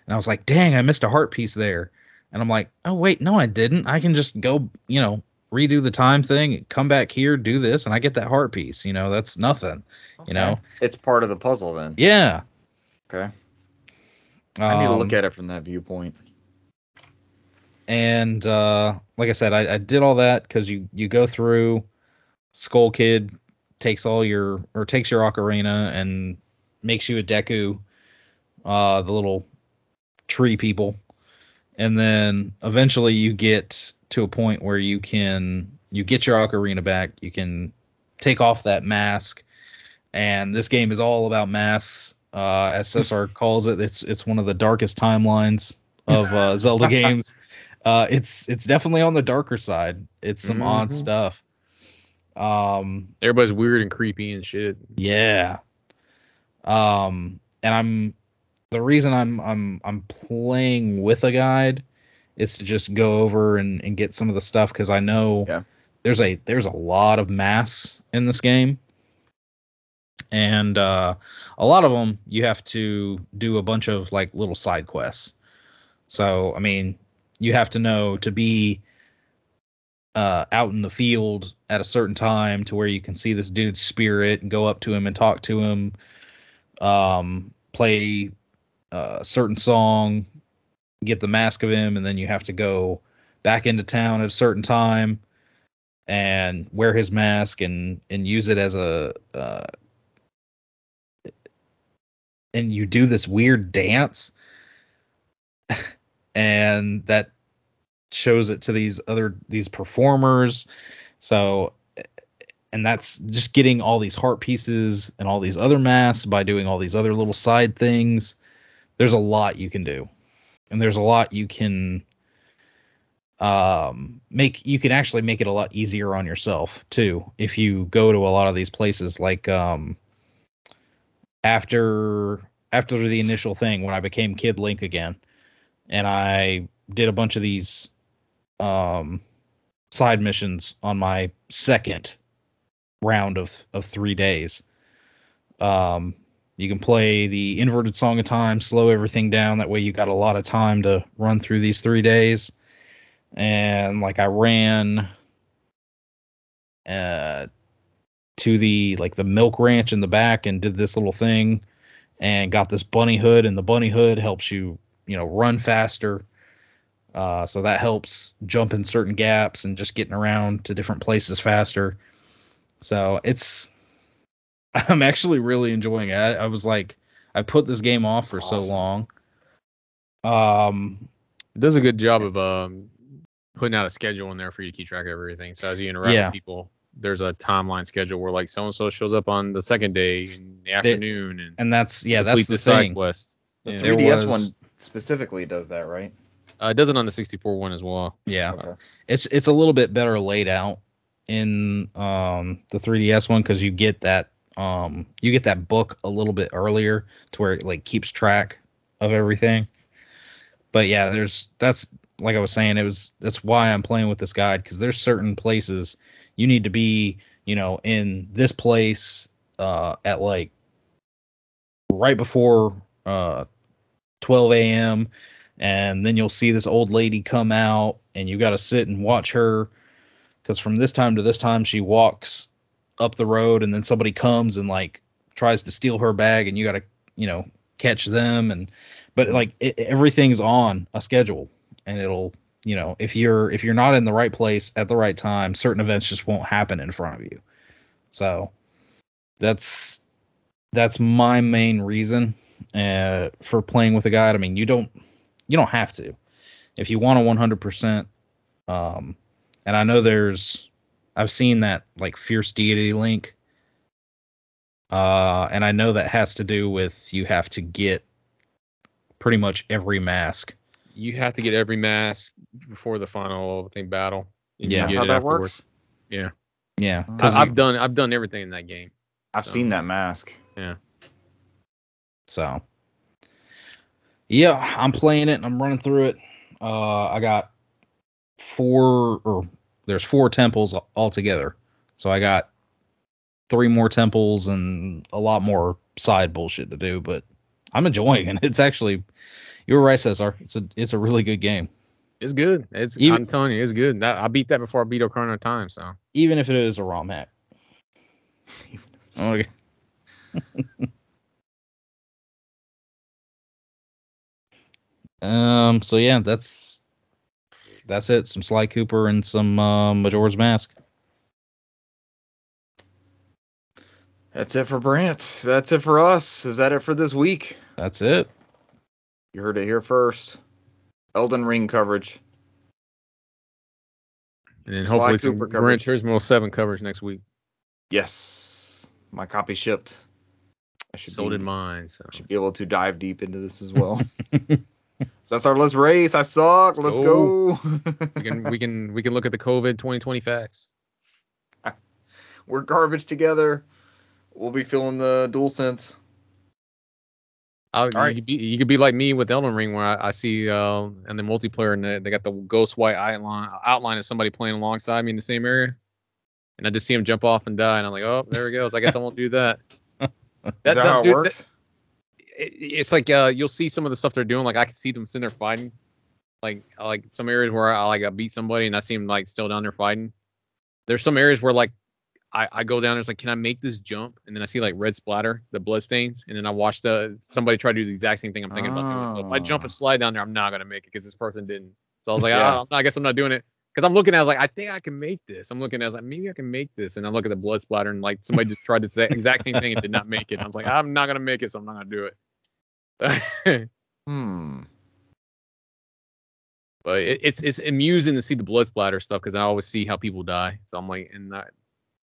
and I was like, dang, I missed a heart piece there, and I'm like, oh wait, no, I didn't. I can just go, you know, redo the time thing, come back here, do this, and I get that heart piece. You know, that's nothing. You know, It's part of the puzzle then. yeah. Okay. I need to look Um, at it from that viewpoint. and uh, like I said, I, I did all that because you you go through. Skull Kid takes all your or takes your ocarina and makes you a Deku, uh, the little tree people, and then eventually you get to a point where you can you get your ocarina back. You can take off that mask, and this game is all about masks. Uh, as Cesar calls it, it's it's one of the darkest timelines of uh, Zelda games. Uh, it's it's definitely on the darker side. It's some odd Mhm. stuff. Um, Everybody's weird and creepy and shit. yeah. Um, and I'm the reason I'm I'm I'm playing with a guide is to just go over and, and get some of the stuff because I know Yeah. there's a there's a lot of mass in this game. And uh, a lot of them you have to do a bunch of like little side quests. So I mean, you have to know to be uh, out in the field at a certain time to where you can see this dude's spirit and go up to him and talk to him, um, play a certain song, get the mask of him, and then you have to go back into town at a certain time and wear his mask and and use it as a uh, and you do this weird dance. And that shows it to these other these performers. So and that's just getting all these heart pieces and all these other masks by doing all these other little side things there's a lot you can do. And there's a lot you can um make you can actually make it a lot easier on yourself too if you go to a lot of these places like um after after the initial thing when I became Kid Link again and I did a bunch of these um side missions on my second round of of 3 days um you can play the inverted song of time slow everything down. That way you got a lot of time to run through these 3 days. And like I ran uh to the like the milk ranch in the back and did this little thing and got this bunny hood. And the bunny hood helps you you know run faster. Uh, so that helps jump in certain gaps and just getting around to different places faster. So it's i'm actually really enjoying it i, I was like i put this game off for so long um It does a good job of um, putting out a schedule in there for you to keep track of everything. So as you interact Yeah. with people, there's a timeline schedule where like so and so shows up on the second day in the afternoon and and that's yeah that's the, side thing quest. The Yeah. 3DS was- one specifically does that, right? Uh, it does it on the 64 one as well. yeah Okay. it's it's a little bit better laid out in um the 3ds one because you get that um you get that book a little bit earlier to where it like keeps track of everything. But yeah there's that's like i was saying it was that's why i'm playing with this guide because there's certain places you need to be you know in this place uh at like right before uh 12 a.m and then you'll see this old lady come out and you got to sit and watch her because from this time to this time she walks up the road and then somebody comes and like tries to steal her bag and you got to you know catch them and but like it, everything's on a schedule and it'll you know if you're if you're not in the right place at the right time certain events just won't happen in front of you. So that's that's my main reason uh, for playing with a guide. I mean you don't you don't have to. If you want a 100% um and i know there's i've seen that like fierce deity link uh and i know that has to do with you have to get pretty much every mask You have to get every mask before the final thing battle. Yeah. That's how that afterwards. works. Yeah, yeah I- because I, I've done I've done everything in that game. I've So- seen that mask. Yeah. So, yeah, I'm playing it and I'm running through it. Uh, I got four, or there's four temples al- altogether. So I got three more temples and a lot more side bullshit to do, but I'm enjoying it. It's actually, you were right, Cesar. It's a it's a really good game, It's good. It's Even- I'm telling you, it's good. That, I beat that before I beat Ocarina of Time. So even if it is a ROM hack. Okay. um. So yeah, that's that's it. Some Sly Cooper and some uh, Majora's Mask. That's it for Brant. That's it for us. Is that it for this week? That's it. You heard it here first. Elden Ring coverage. and then Sly hopefully some Cooper Gran coverage. Turismo 7 coverage next week. Yes. My copy shipped. I should So be, did mine. So should be able to dive deep into this as well. so that's our let's race. I suck. Let's go. we can we can we can look at the COVID 2020 facts. We're garbage together. We'll be feeling the DualSense. I'll, you, could be, you could be like me with Elden Ring, where I, I see uh, and the multiplayer, and they, they got the ghost white outline outline of somebody playing alongside me in the same area, and I just see him jump off and die, and I'm like, oh, there he goes. I guess I won't do that. Is that, how it dude, works? it, it's like uh, you'll see some of the stuff they're doing. Like I can see them sitting there fighting. Like like some areas where I like I beat somebody and I see them like still down there fighting. There's some areas where like I, I go down there, it's like, can I make this jump? And then I see like red splatter, the blood stains, and then I watch the somebody try to do the exact same thing I'm thinking about doing. So if I jump and slide down there, I'm not gonna make it because this person didn't. So I was like, Yeah. "Ah, I guess I'm not doing it. Because I'm looking at, it, I was like, I think I can make this. I'm looking at, it, I was like, maybe I can make this. And I look at the blood splatter, and like somebody just tried to say exact same thing and did not make it. I was like, I'm not gonna make it, so I'm not gonna do it. Hmm. but it, it's it's amusing to see the blood splatter stuff because I always see how people die. So I'm like, and that,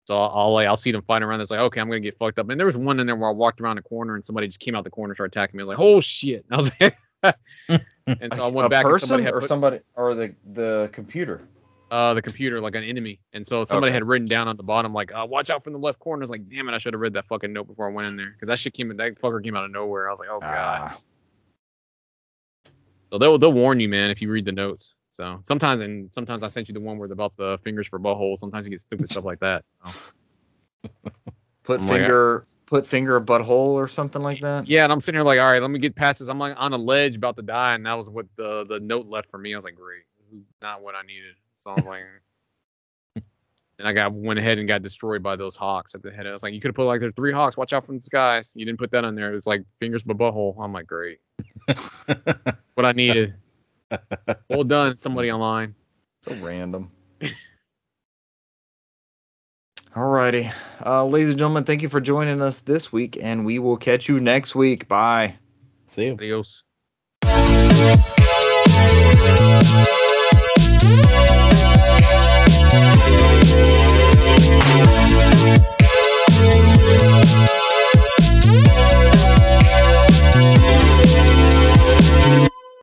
so I'll, I'll like I'll see them fighting around. It's like, okay, I'm gonna get fucked up. And there was one in there where I walked around the corner and somebody just came out the corner and started attacking me. I was like, oh shit! And I was like, and so I went a back and person somebody had or put, somebody or the the computer. Uh the computer like an enemy. And so somebody Okay. had written down on the bottom like, uh, watch out from the left corner. I was like, damn it, I should have read that fucking note before I went in there because that shit came that fucker came out of nowhere. I was like, oh god. Ah. So they'll they'll warn you, man, if you read the notes. So sometimes and sometimes I sent you the one where about the fingers for butthole. Sometimes you get stupid stuff like that. So. Put I'm like, finger put finger a butthole or something like that. Yeah, and I'm sitting here like, all right, let me get past this. I'm like on a ledge about to die, and that was what the the note left for me. I was like, great, this is not what I needed. So I was like, and I got went ahead and got destroyed by those hawks at the head. I was like, you could have put like there's three hawks, watch out from the skies. You didn't put that on there. It was like fingers but butthole. I'm like, great, what I needed. well done, somebody online. So random. Alrighty. Uh, ladies and gentlemen, thank you for joining us this week, and we will catch you next week. Bye. See you. Adios.